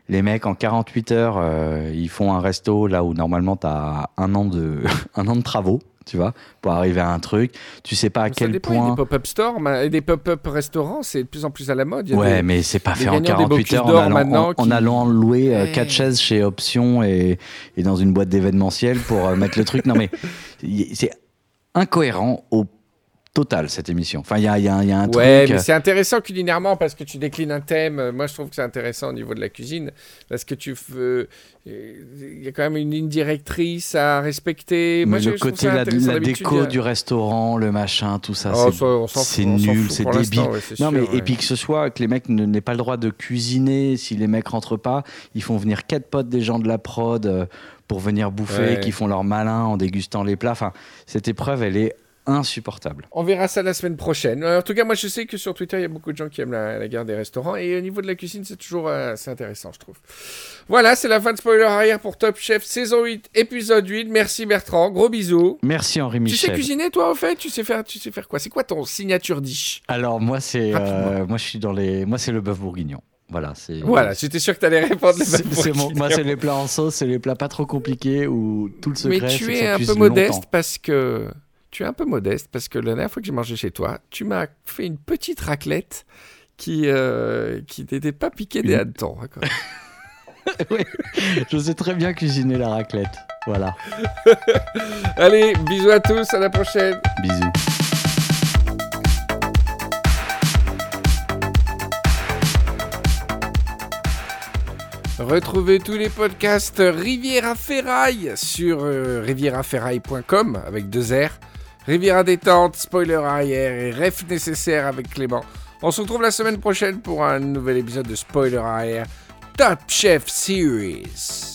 les mecs en 48 heures euh, ils font un resto là où normalement tu as un an de un an de travaux, tu vois, pour arriver à un truc, tu sais pas à Ça quel dépend, il y a point des pop-up stores ma- et des pop-up restaurants, c'est de plus en plus à la mode. Il y a Ouais, des- mais c'est pas fait en gagnants des 48 Bocuse heures en allant, en, en qui- allant louer euh, Ouais. quatre chaises chez Option et, et dans une boîte d'événementiel pour euh, mettre le truc. Non mais c'est incohérent au total cette émission. Enfin, il y a, y a- il y a un Ouais, truc. mais c'est intéressant culinairement parce que tu déclines un thème. Euh, Moi, je trouve que c'est intéressant au niveau de la cuisine parce que tu veux. Il y a quand même une ligne directrice à respecter. Moi, mais je- le je côté, la, la déco a- du restaurant, le machin, tout ça, Oh, c'est nul, c'est débile. ouais, Non, sûr, mais ouais. et puis que ce soit que les mecs n'aient pas le droit de cuisiner, si les mecs rentrent pas, ils font venir quatre potes des gens de la prod euh, pour venir bouffer, Ouais. qui font leur malin en dégustant les plats. Enfin, cette épreuve, elle est insupportable. On verra ça la semaine prochaine. Euh, En tout cas, moi, je sais que sur Twitter, il y a beaucoup de gens qui aiment la, la guerre des restaurants. Et au niveau de la cuisine, c'est toujours euh, assez intéressant, je trouve. Voilà, c'est la fin de Spoiler Arrière pour Top Chef saison 8, épisode 8. Merci Bertrand, gros bisous. Merci Henri Tu sais Michel. cuisiner, toi, au fait? Tu sais faire, tu sais faire quoi? C'est quoi ton signature dish? Alors moi c'est euh, moi je suis dans les moi c'est le bœuf bourguignon. Voilà, c'est Voilà, j'étais sûr que tu allais répondre. les c'est- mon- moi c'est les plats en sauce, c'est les plats pas trop compliqués où tout le secret Mais tu es un peu modeste longtemps. parce que tu es un peu modeste parce que la dernière fois que j'ai mangé chez toi, tu m'as fait une petite raclette qui euh, qui n'était pas piquée des hannetons. d'accord. Je sais très bien cuisiner la raclette. Voilà. Allez, bisous à tous, à la prochaine. Bisous. Retrouvez tous les podcasts Riviera Ferraille sur euh, rivieraferraille.com avec deux R. Riviera Détente, Spoiler Arrière et Ref Nécessaire avec Clément. On se retrouve la semaine prochaine pour un nouvel épisode de Spoiler Arrière Top Chef Series.